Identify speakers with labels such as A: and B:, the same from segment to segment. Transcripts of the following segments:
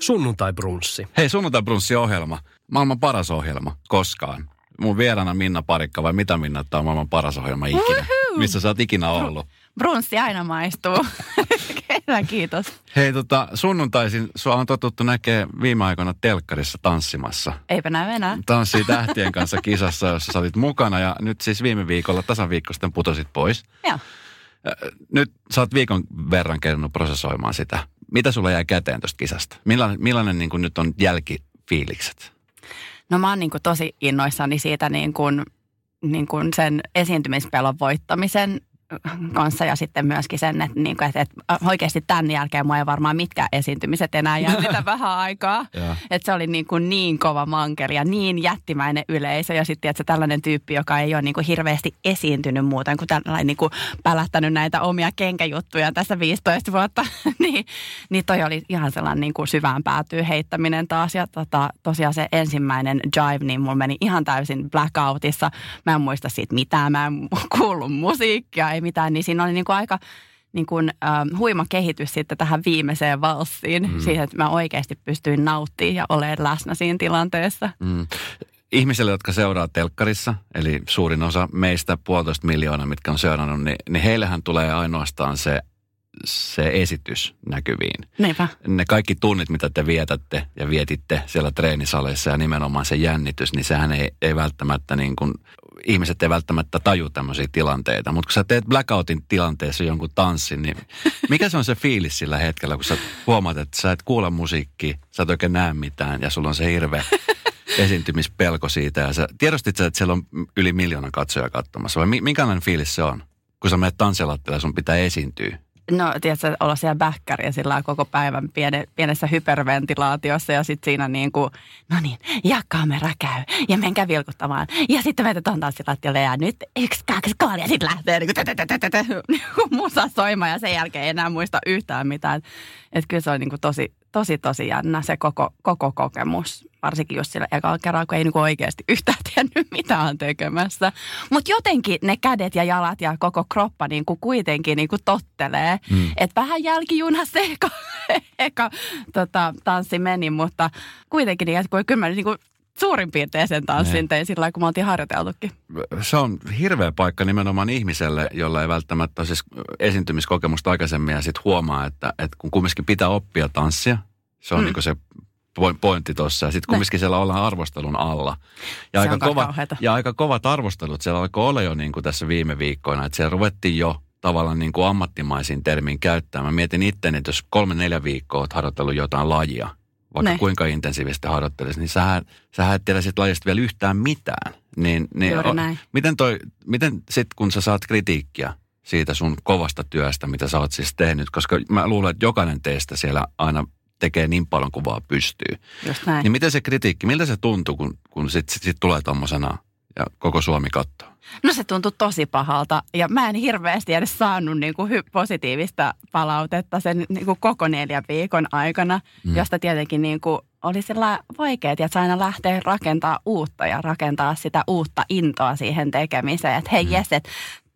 A: Sunnuntai Brunssi.
B: Hei, Sunnuntai Brunssi-ohjelma. Maailman paras ohjelma koskaan. Mun vieraana Minna Parikka, vai mitä Minna, tämä on maailman paras ohjelma ikinä?
C: Woohoo!
B: Missä sä oot ikinä ollut?
C: Brunssi aina maistuu. Kyllä, kiitos.
B: Hei, tota, sunnuntaisin sua on totuttu näkee viime aikoina telkkarissa tanssimassa.
C: Eipä näy enää.
B: Tanssii tähtien kanssa kisassa, jossa sä olit mukana ja nyt siis viime viikolla, tasan viikko sitten putosit pois.
C: Joo.
B: Nyt sä oot viikon verran kerännyt prosessoimaan sitä. Mitä sulla jäi käteen tuosta kisasta? Millainen, millainen niin nyt on jälkifiilikset?
C: No mä oon niin kuin tosi innoissani siitä niin kuin, niin kuin sen esiintymispelon voittamisen kanssa ja sitten myöskin sen, että, niin kuin, että, että oikeasti tämän jälkeen mua ei varmaan mitkä esiintymiset enää jännitä vähän aikaa. Että se oli niin, kuin niin kova mankeli ja niin jättimäinen yleisö ja sitten että tällainen tyyppi, joka ei ole niin kuin hirveästi esiintynyt muuten kuin tällainen niin kuin pälättänyt näitä omia kenkäjuttuja tässä 15 vuotta, niin, niin toi oli ihan sellainen niin kuin syvään päätyy heittäminen taas ja tota, tosiaan se ensimmäinen jive, niin mulla meni ihan täysin blackoutissa. Mä en muista siitä mitään, mä en kuullut musiikkia, ei mitään, niin siinä oli niin kuin aika niin kuin, äh, huima kehitys sitten tähän viimeiseen valssiin, mm. siihen, että mä oikeasti pystyin nauttimaan ja olemaan läsnä siinä tilanteessa.
B: Mm. Ihmisille, jotka seuraa telkkarissa, eli suurin osa meistä puolitoista miljoonaa, mitkä on seurannut, niin, niin heillähän tulee ainoastaan se, se esitys näkyviin.
C: Niinpä.
B: Ne kaikki tunnit, mitä te vietätte ja vietitte siellä treenisaleissa ja nimenomaan se jännitys, niin sehän ei, ei välttämättä niin kuin, ihmiset ei välttämättä taju tämmöisiä tilanteita. Mutta kun sä teet blackoutin tilanteessa jonkun tanssin, niin mikä se on se fiilis sillä hetkellä, kun sä huomaat, että sä et kuule musiikkia, sä et oikein näe mitään ja sulla on se hirveä esiintymispelko siitä. Ja sä, tiedostit sä, että siellä on yli miljoona katsojaa katsomassa vai mi- minkälainen fiilis se on? Kun sä menet tanssilattialle ja sun pitää esiintyä.
C: No, tiedätkö, olla siellä bäkkäri ja sillä koko päivän piene, pienessä hyperventilaatiossa ja sitten siinä niin kuin, no niin, ja kamera käy ja menkää vilkuttamaan. Ja sitten meitä tuon tanssilattialle ja nyt yksi, kaksi, kolme ja sitten lähtee niin kuin musa soimaan ja sen jälkeen ei enää muista yhtään mitään. Että kyllä se on niin kuin tosi, tosi, tosi jännä se koko, koko kokemus. Varsinkin just sillä ekalla kerralla, kun ei niinku oikeasti yhtään tiennyt, mitä on tekemässä. Mutta jotenkin ne kädet ja jalat ja koko kroppa niinku kuitenkin niinku tottelee. Mm. Että vähän jälkijunassa eka, eka tota, tanssi meni, mutta kuitenkin niin, että kyllä mä niinku suurin piirtein sen tanssin tein sillä kun me oltiin harjoiteltukin.
B: Se on hirveä paikka nimenomaan ihmiselle, jolla ei välttämättä siis esiintymiskokemusta aikaisemmin ja sitten huomaa, että, että kun kumminkin pitää oppia tanssia, se on mm. niin se pointti tuossa. Ja sitten kumminkin siellä ollaan arvostelun alla. Ja,
C: Se
B: aika, kova,
C: kauheata.
B: ja aika kovat arvostelut siellä alkoi olla jo niin kuin tässä viime viikkoina. Että siellä ruvettiin jo tavallaan niin kuin ammattimaisin termin käyttämään. Mä mietin itteni, että jos kolme neljä viikkoa oot harjoitellut jotain lajia, vaikka
C: Ne.
B: kuinka intensiivisesti harjoittelisi, niin sähän, sähän et tiedä siitä lajista vielä yhtään mitään. Niin, niin
C: Juuri näin.
B: Miten, toi, miten sit kun sä saat kritiikkiä siitä sun kovasta työstä, mitä sä oot siis tehnyt, koska mä luulen, että jokainen teistä siellä aina tekee niin paljon kuin vaan pystyy.
C: Just näin.
B: Niin miten se kritiikki, miltä se tuntuu, kun, kun sit, sit, sit tulee tommosena ja koko Suomi katsoo?
C: No se tuntui tosi pahalta ja mä en hirveästi edes saanut niin kuin positiivista palautetta sen niin kuin koko neljän viikon aikana, mm. josta tietenkin niin kuin oli sillä vaikea, että aina lähtee rakentaa uutta ja rakentaa sitä uutta intoa siihen tekemiseen. Että hei mm. jes, että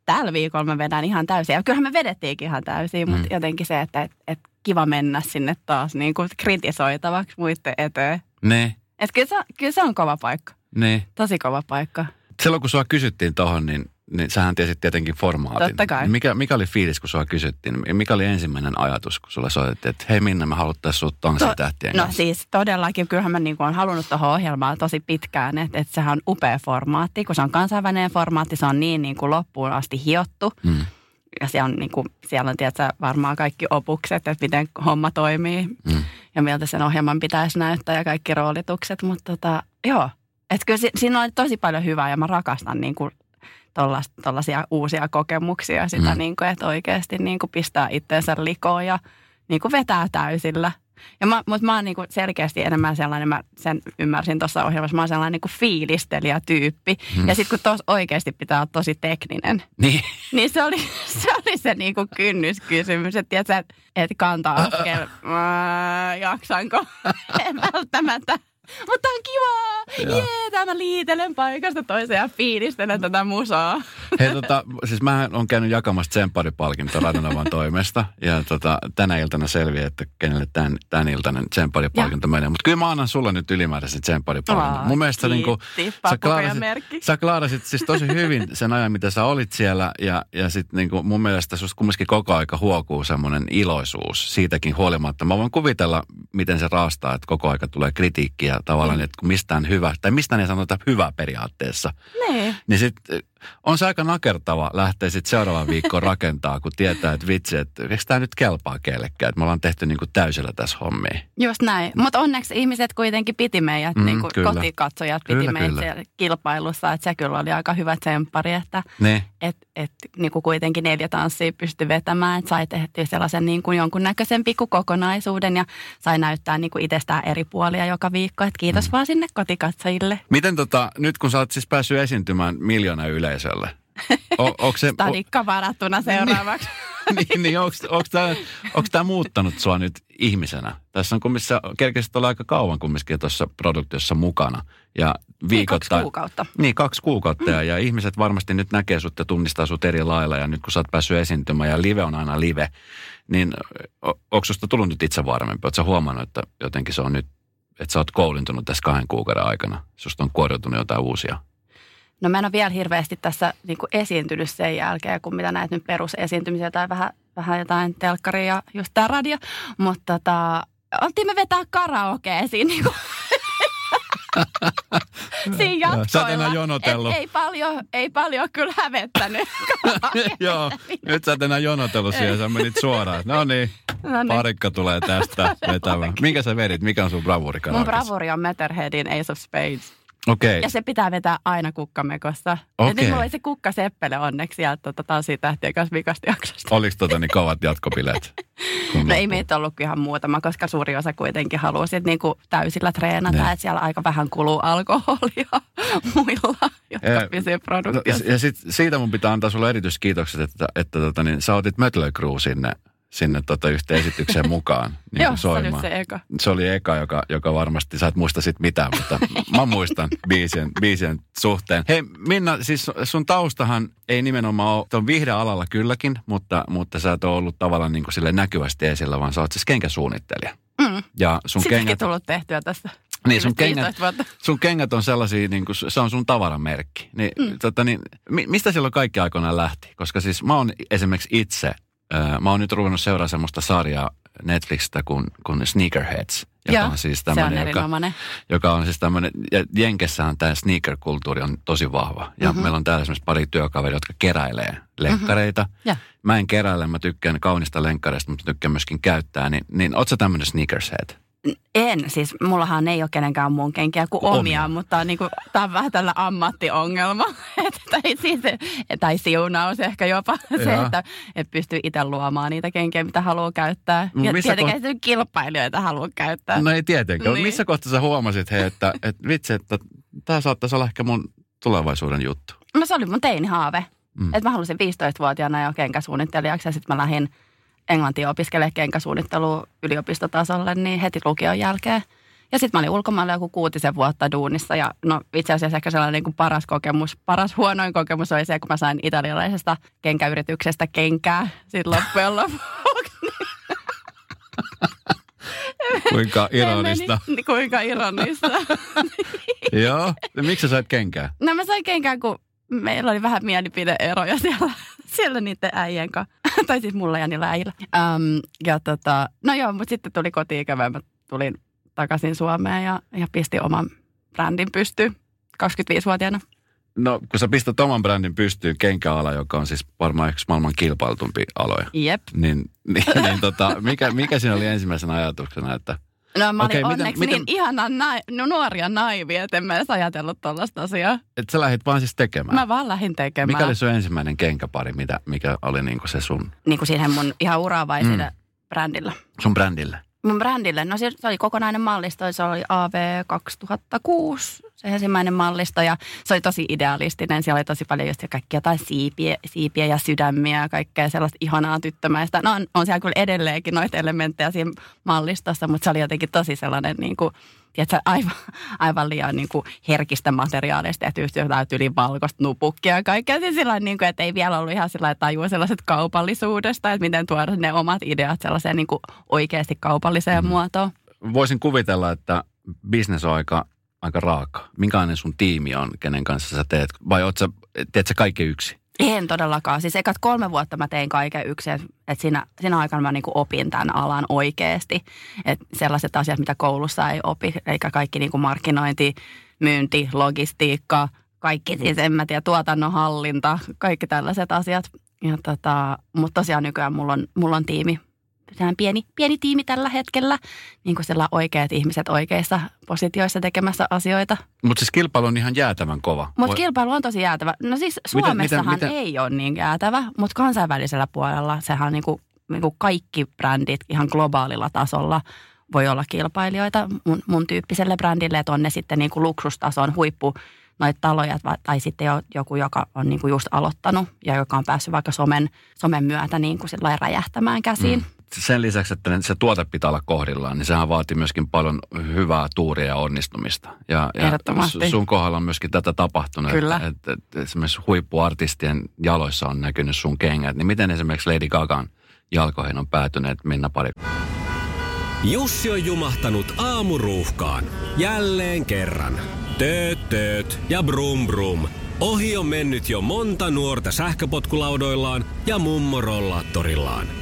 C: tällä viikolla mä vedän ihan täysin. Ja kyllähän me vedettiinkin ihan täysin,
B: Mm.
C: mutta jotenkin se, että et, et kiva mennä sinne taas niin kuin kritisoitavaksi muiden eteen.
B: Ne,
C: Että kyllä, se, kyllä se on kova paikka,
B: ne.
C: tosi kova paikka.
B: Silloin kun sua kysyttiin tohon, niin, niin sähän tiesit tietenkin formaatin.
C: Totta kai.
B: Mikä, mikä oli fiilis, kun sua kysyttiin? Mikä oli ensimmäinen ajatus, kun sulle soitettiin, että hei Minna, me haluttaisiin sut tanssitähtien
C: No
B: kanssa?
C: siis todellakin, kyllähän mä niin olen halunnut tuohon ohjelmaan tosi pitkään, että, että sehän on upea formaatti. Kun se on kansainvälinen formaatti, se on niin, niin kuin loppuun asti hiottu.
B: Mm.
C: Ja siellä on, niin kuin, siellä on tiedätkö, varmaan kaikki opukset, että miten homma toimii
B: Mm.
C: ja miltä sen ohjelman pitäisi näyttää ja kaikki roolitukset. Mutta tota, joo, että kyllä si- siinä on tosi paljon hyvää ja mä rakastan niin kuin tollaisia uusia kokemuksia. Sitä,
B: Mm.
C: niin kuin, että oikeasti niin kuin pistää itteensä likoon ja niin kuin vetää täysillä. Ja mä, mutta mä oon niinku selkeästi enemmän sellainen, mä sen ymmärsin tuossa ohjelmassa, mä oon sellainen niinku fiilistelijä-tyyppi. Hmm. Ja sitten kun tuossa oikeasti pitää olla tosi tekninen,
B: Niin.
C: niin se oli se, oli se niinku kynnyskysymys, että tiedätkö, et, et kantaa askel, mä, jaksanko, en välttämättä. Mutta on kivaa, jee, tää mä liitelen paikasta toiseen ja fiilistelen tätä musaa.
B: Hei tota, siis mä oon käynyt jakamassa tsempparipalkintoa Radionavan toimesta. Ja tota, tänä iltana selviää, että kenelle tämän, tämän iltainen tsempparipalkinto menee. Mutta kyllä mä annan sulle nyt ylimääräisen tsempparipalkinton.
C: Aa,
B: Mun mielestä
C: kiitti.
B: niinku, sä, klaarasit, sä klaarasit siis tosi hyvin sen ajan, mitä sä olit siellä. Ja, ja sit niinku mun mielestä susta kumminkin koko aika huokuu semmoinen iloisuus siitäkin huolimatta. Mä voin kuvitella, miten se raastaa, että koko aika tulee kritiikkiä tavallaan, että kun mistään hyvä, tai mistään ei sanota hyvä periaatteessa.
C: Niin.
B: Niin sit eh, on se aika nakertava lähteä sitten seuraavan viikkoon rakentaa, kun tietää, että vitsi, että eikö tämä nyt kelpaa kellekään, että me ollaan tehty niinku täysillä tässä hommia.
C: Just näin. Mutta onneksi ihmiset kuitenkin piti meidät,
B: Mm,
C: niin kuin
B: kyllä.
C: kotikatsojat piti
B: Kyllä,
C: meidät
B: kyllä.
C: kilpailussa. Että se kyllä oli aika hyvä tsemppari, että
B: Ne,
C: et, et, niin kuin kuitenkin neljä tanssia pystyi vetämään. Että sai tehtyä sellaisen niin kuin jonkunnäköisen pikkukokonaisuuden ja sai näyttää niin kuin itsestään eri puolia joka viikko. Et kiitos mm. vaan sinne kotikatsojille.
B: miten tota, nyt kun sä oot siis päässyt esiintymään miljoona yleisölle, o, onko se...
C: Stadikka varattuna seuraavaksi.
B: niin, niin onko tämä muuttanut sua nyt ihmisenä? Tässä on sä kerkesit olla aika kauan kumminkin tuossa produktiossa mukana. Ja
C: Niin,
B: viikoittain...
C: kaksi kuukautta.
B: Niin, kaksi kuukautta ja, ja ihmiset varmasti nyt näkee sut ja tunnistaa sut eri lailla ja nyt kun sä oot päässyt esiintymään ja live on aina live, niin onko susta tullut nyt itse varmempi? Oletko huomannut, että jotenkin se on nyt, että sä oot koulintunut tässä kahden kuukauden aikana? Susta on kuoriutunut jotain uusia.
C: No mä en ole vielä hirveästi tässä niin kuin esiintynyt sen jälkeen, kun mitä näet nyt perusesiintymisiä tai vähän, vähän jotain telkkaria ja just tää radio. Mutta tota, oltiin me vetää karaokea siinä niin kuin siinä
B: Joo, sä
C: jatkoilla.
B: jonotellut.
C: Et ei, paljon, ei paljon kyllä hävettänyt.
B: Joo, nyt sä et enää jonotellut siihen, sä menit suoraan. No niin,
C: No niin.
B: parikka tulee tästä vetämään. Minkä sä vedit? Mikä on sun bravuri
C: Mun bravuri on Matterheadin Ace of Spades.
B: Okei,
C: Ja se pitää vetää aina kukkamekossa.
B: Okei.
C: Et nyt mulla oli se kukkaseppele onneksi sieltä tota, tanssitähtien kanssa vikasta jaksosta.
B: oliko tota niin kovat jatkobileet? Kun
C: No ei meitä ollut kuin ihan muutama, koska suuri osa kuitenkin haluaa sit niinku täysillä treenata,
B: Ne.
C: että siellä aika vähän kuluu alkoholia muilla, jotka
B: Eh,
C: pysyy
B: No,
C: produktiossa.
B: ja sit, siitä mun pitää antaa sulle erityiskiitokset, että, että tota, niin, sä otit Mötley Crue sinne, sinne tota yhteen esitykseen mukaan niin
C: Joo,
B: kuin
C: se oli
B: soimaan.
C: se eka.
B: se oli eka, joka, joka varmasti, sä et muista sit mitään, mutta mä muistan biisien, biisien suhteen. Hei Minna, siis sun taustahan ei nimenomaan ole, on vihreä alalla kylläkin, mutta, mutta sä et ole ollut tavallaan niin kuin sille näkyvästi esillä, vaan sä oot siis kenkäsuunnittelija.
C: Mm.
B: Ja sun
C: Sitäkin
B: kengät,
C: tullut tehtyä tässä.
B: niin sun kengät,
C: 15 vuotta.
B: sun kengät on sellaisia, niin kuin, se on sun tavaramerkki. Niin, mm. tota, niin, mi- mistä silloin kaikki aikoinaan lähti? Koska siis mä oon esimerkiksi itse, mä oon nyt ruvennut seuraamaan semmoista sarjaa Netflixistä kuin, kuin Sneakerheads. Joka
C: Joo,
B: on siis
C: se on
B: joka, joka on siis tämmöinen, ja Jenkessähän tämä sneaker-kulttuuri on tosi vahva. Ja mm-hmm. meillä on täällä esimerkiksi pari työkaveria, jotka keräilee lenkkareita. Mm-hmm. Mä en keräile, mä tykkään kaunista lenkkareista, mutta tykkään myöskin käyttää. Niin, niin oot sä tämmöinen sneakershead?
C: En, siis mullahan ei ole kenenkään muun kenkiä kuin
B: Omia.
C: omia, mutta on niinku, tää on vähän tällä ammattiongelma. Et, tai, siis, tai siunaus ehkä jopa se,
B: Joo.
C: että et pystyy itse luomaan niitä kenkiä, mitä haluaa käyttää.
B: No
C: Ja tietenkään ko- kilpailijoita haluaa käyttää.
B: No ei tietenkään.
C: Niin.
B: Missä kohtaa sä huomasit, hei, että, että vitsi, että tämä saattaisi olla ehkä mun tulevaisuuden juttu?
C: No se oli mun teinihaave.
B: Mm.
C: Että mä halusin 15-vuotiaana jo kenkäsuunnittelijaksi ja sitten mä lähdin Englantiin opiskelemaan kenkäsuunnittelua yliopistotasolle niin heti lukion jälkeen. Ja sitten mä olin ulkomailla joku kuutisen vuotta duunissa ja no itse asiassa ehkä sellainen niin kuin paras kokemus, paras huonoin kokemus oli se, kun mä sain italialaisesta kenkäyrityksestä kenkää sitten loppujen lopuksi.
B: Kuinka ironista.
C: meni- kuinka ironista.
B: Joo. Miksi sä sait kenkää?
C: No mä sain kenkään, kun meillä oli vähän mielipideeroja siellä, siellä niiden äijien kanssa. tai siis mulla ja niillä äijillä. Um, ja tota, no joo, mutta sitten tuli kotiin mä tulin takaisin Suomeen ja, ja pistin oman brändin pystyyn 25-vuotiaana.
B: No, kun sä pistät oman brändin pystyyn kenkäala, joka on siis varmaan yksi maailman kilpailtumpi aloja,
C: Jep.
B: niin, niin, niin tota, mikä, mikä siinä oli ensimmäisenä ajatuksena, että
C: No mä olin
B: miten-
C: onneksi
B: miten-
C: niin ihana nai, no, nuoria naivi, että en mä edes ajatellut tollaista asiaa.
B: et sä lähdit vaan siis tekemään?
C: Mä vaan lähdin tekemään.
B: Mikä oli sun ensimmäinen kenkäpari, mitä, mikä oli niinku se sun,
C: Niin kuin siihen mun ihan uraavaisille mm. brändillä.
B: sun brändille?
C: Mun brändille, no se se oli kokonainen mallisto, se oli AV 2006, se ensimmäinen mallisto ja se oli tosi idealistinen. Siellä oli tosi paljon just kaikkia jotain siipiä, siipiä ja sydämiä ja kaikkea sellaista ihanaa tyttömäistä. No on, on siellä kyllä edelleenkin noita elementtejä siinä mallistossa, mutta se oli jotenkin tosi sellainen niin kuin, tiedätkö, aivan, aivan liian niin kuin herkistä materiaaleista tehty just jotain yli valkoista nupukkia ja kaikkea. Siis sillä niin kuin, että ei vielä ollut ihan sillä tajua sellaiset kaupallisuudesta, että miten tuoda ne omat ideat sellaiseen niin kuin oikeasti kaupalliseen mm. muotoon.
B: Voisin kuvitella, että bisnes on aika, aika raaka. Minkälainen sun tiimi on, kenen kanssa sä teet? Vai oot sä, teet sä kaikki yksi?
C: En todellakaan. Siis ekat kolme vuotta mä tein kaiken yksin. Että siinä, siinä aikana mä niinku opin tämän alan oikeasti. Että sellaiset asiat, mitä koulussa ei opi. Eikä kaikki niinku markkinointi, myynti, logistiikka, kaikki siis en mä tiedä, tuotannon hallinta, kaikki tällaiset asiat. Tota, mutta tosiaan nykyään mulla on, mulla on tiimi. Sehän pieni, pieni tiimi tällä hetkellä, niin kuin siellä oikeat ihmiset oikeissa positioissa tekemässä asioita.
B: Mutta siis kilpailu on ihan jäätävän kova.
C: Mutta kilpailu on tosi jäätävä. No siis Suomessahan
B: miten- miten-
C: ei ole niin jäätävä, mutta kansainvälisellä puolella sehän on niinku, niinku kaikki brändit ihan globaalilla tasolla voi olla kilpailijoita mun, mun tyyppiselle brändille, että on ne sitten niinku luksustason huippu noita taloja tai sitten jo, joku, joka on niinku just aloittanut ja joka on päässyt vaikka somen, somen myötä niinku sillä räjähtämään käsiin. Mm.
B: Sen lisäksi, että se tuote pitää olla kohdillaan, niin sehän vaatii myöskin paljon hyvää tuuria ja onnistumista. Ja, ja sun kohdalla on myöskin tätä tapahtunut.
C: Kyllä.
B: Että, että, että esimerkiksi huippuartistien jaloissa on näkynyt sun kengät. Niin miten esimerkiksi Lady Gagan jalkoihin on päätyneet Minna Pari?
D: Jussi on jumahtanut aamuruuhkaan. Jälleen kerran. Tööt, tööt ja brum brum. Ohi on mennyt jo monta nuorta sähköpotkulaudoillaan ja mummorollaattorillaan.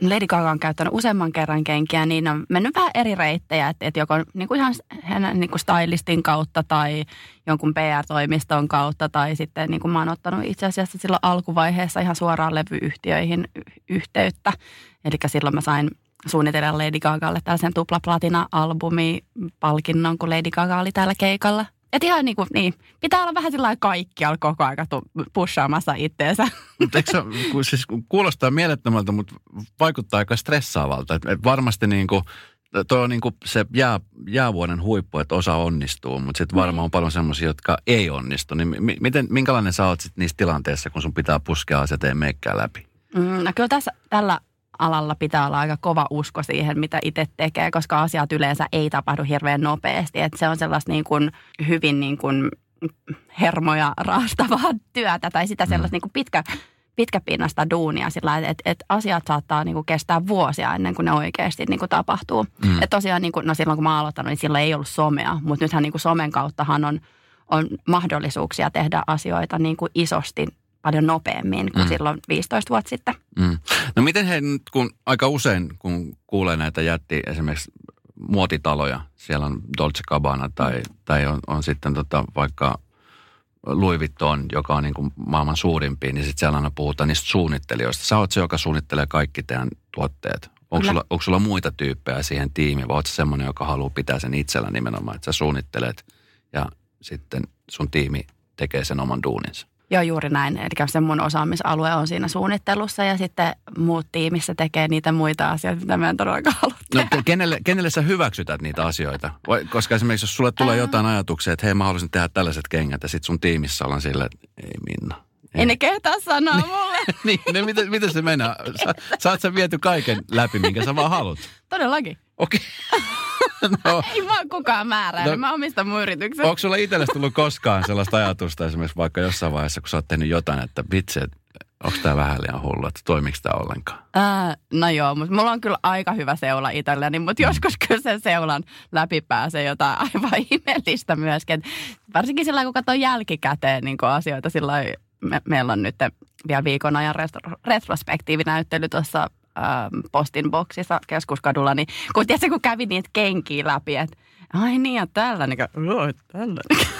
C: Lady Gaga on käyttänyt useamman kerran kenkiä, niin on mennyt vähän eri reittejä, että, että joko niin kuin ihan hänen niin kuin stylistin kautta tai jonkun PR-toimiston kautta tai sitten niin kuin mä oon ottanut itse asiassa silloin alkuvaiheessa ihan suoraan levyyhtiöihin yhteyttä. Eli silloin mä sain suunnitella Lady Gagalle tällaisen tuplaplatina-albumi-palkinnon, kun Lady Gaga oli täällä keikalla. Et ihan niin kuin, niin, pitää olla vähän sillä kaikkialla koko aika tu- pushaamassa itteensä.
B: Mutta eikö se, kun siis kuulostaa mielettömältä, mutta vaikuttaa aika stressaavalta. Et, et varmasti niin kuin, toi on niin kuin se jää, jäävuoden huippu, että osa onnistuu, mutta sitten varmaan on paljon semmoisia, jotka ei onnistu. Niin mi- miten, minkälainen sä oot sit niissä tilanteissa, kun sun pitää puskea asiat ja läpi?
C: Mm, no kyllä tässä, tällä alalla pitää olla aika kova usko siihen, mitä itse tekee, koska asiat yleensä ei tapahdu hirveän nopeasti. Että se on sellaista niin kuin hyvin niin kuin hermoja raastavaa työtä tai sitä sellaista niin kuin pitkä, pitkäpinnasta duunia sillä että et, et asiat saattaa niin kuin kestää vuosia ennen kuin ne oikeasti niin kuin tapahtuu. Mm. Et tosiaan niin kuin, no silloin kun mä aloittanut, niin silloin ei ollut somea, mutta nythän niin kuin somen kauttahan on, on mahdollisuuksia tehdä asioita niin kuin isosti paljon nopeammin kuin mm. silloin 15 vuotta sitten.
B: Mm. No miten he nyt, kun aika usein, kun kuulee näitä jätti esimerkiksi muotitaloja, siellä on Dolce Gabbana tai, tai on, on sitten tota vaikka Louis Vuitton, joka on niin kuin maailman suurimpia, niin sitten siellä aina puhutaan niistä suunnittelijoista. Sä oot se, joka suunnittelee kaikki teidän tuotteet. Onko sulla, onko sulla muita tyyppejä siihen tiimiin, vai oot sä semmoinen, joka haluaa pitää sen itsellä nimenomaan, että sä suunnittelet ja sitten sun tiimi tekee sen oman duuninsa?
C: Joo, juuri näin. Eli se mun osaamisalue on siinä suunnittelussa ja sitten muut tiimissä tekee niitä muita asioita, mitä mä en todellakaan halua
B: No kenelle, kenelle sä hyväksytät niitä asioita? Vai, koska esimerkiksi jos sulle tulee jotain ajatuksia, että hei mä haluaisin tehdä tällaiset kengät ja sitten sun tiimissä ollaan silleen, että ei Minna. Ei.
C: Ei ne kehtaa sanoa mulle.
B: niin, ne, miten, miten se menee? Sa, saat sä viety kaiken läpi, minkä sä vaan haluat?
C: Todellakin.
B: Okei. no,
C: Ei vaan kukaan määrää.
B: No.
C: No. Mä omistan mun yrityksen.
B: onko sulla itsellesi tullut koskaan sellaista ajatusta esimerkiksi vaikka jossain vaiheessa, kun sä oot tehnyt jotain, että vitsi, onko tämä vähän liian hullu, että toimiko tämä ollenkaan?
C: Ää, no joo, mutta mulla on kyllä aika hyvä seula itselleni, mutta joskus kyllä sen seulan läpi pääsee jotain aivan ihmeellistä myöskin. Varsinkin sillä kun katsoo jälkikäteen niin asioita, sillä me, meillä on nyt vielä viikon ajan retro, retrospektiivinäyttely tuossa ähm, postin boksissa keskuskadulla, niin kun, tiedätkö, kun kävi niitä kenkiä läpi, että ai niin ja tällainen, joo, tällainen.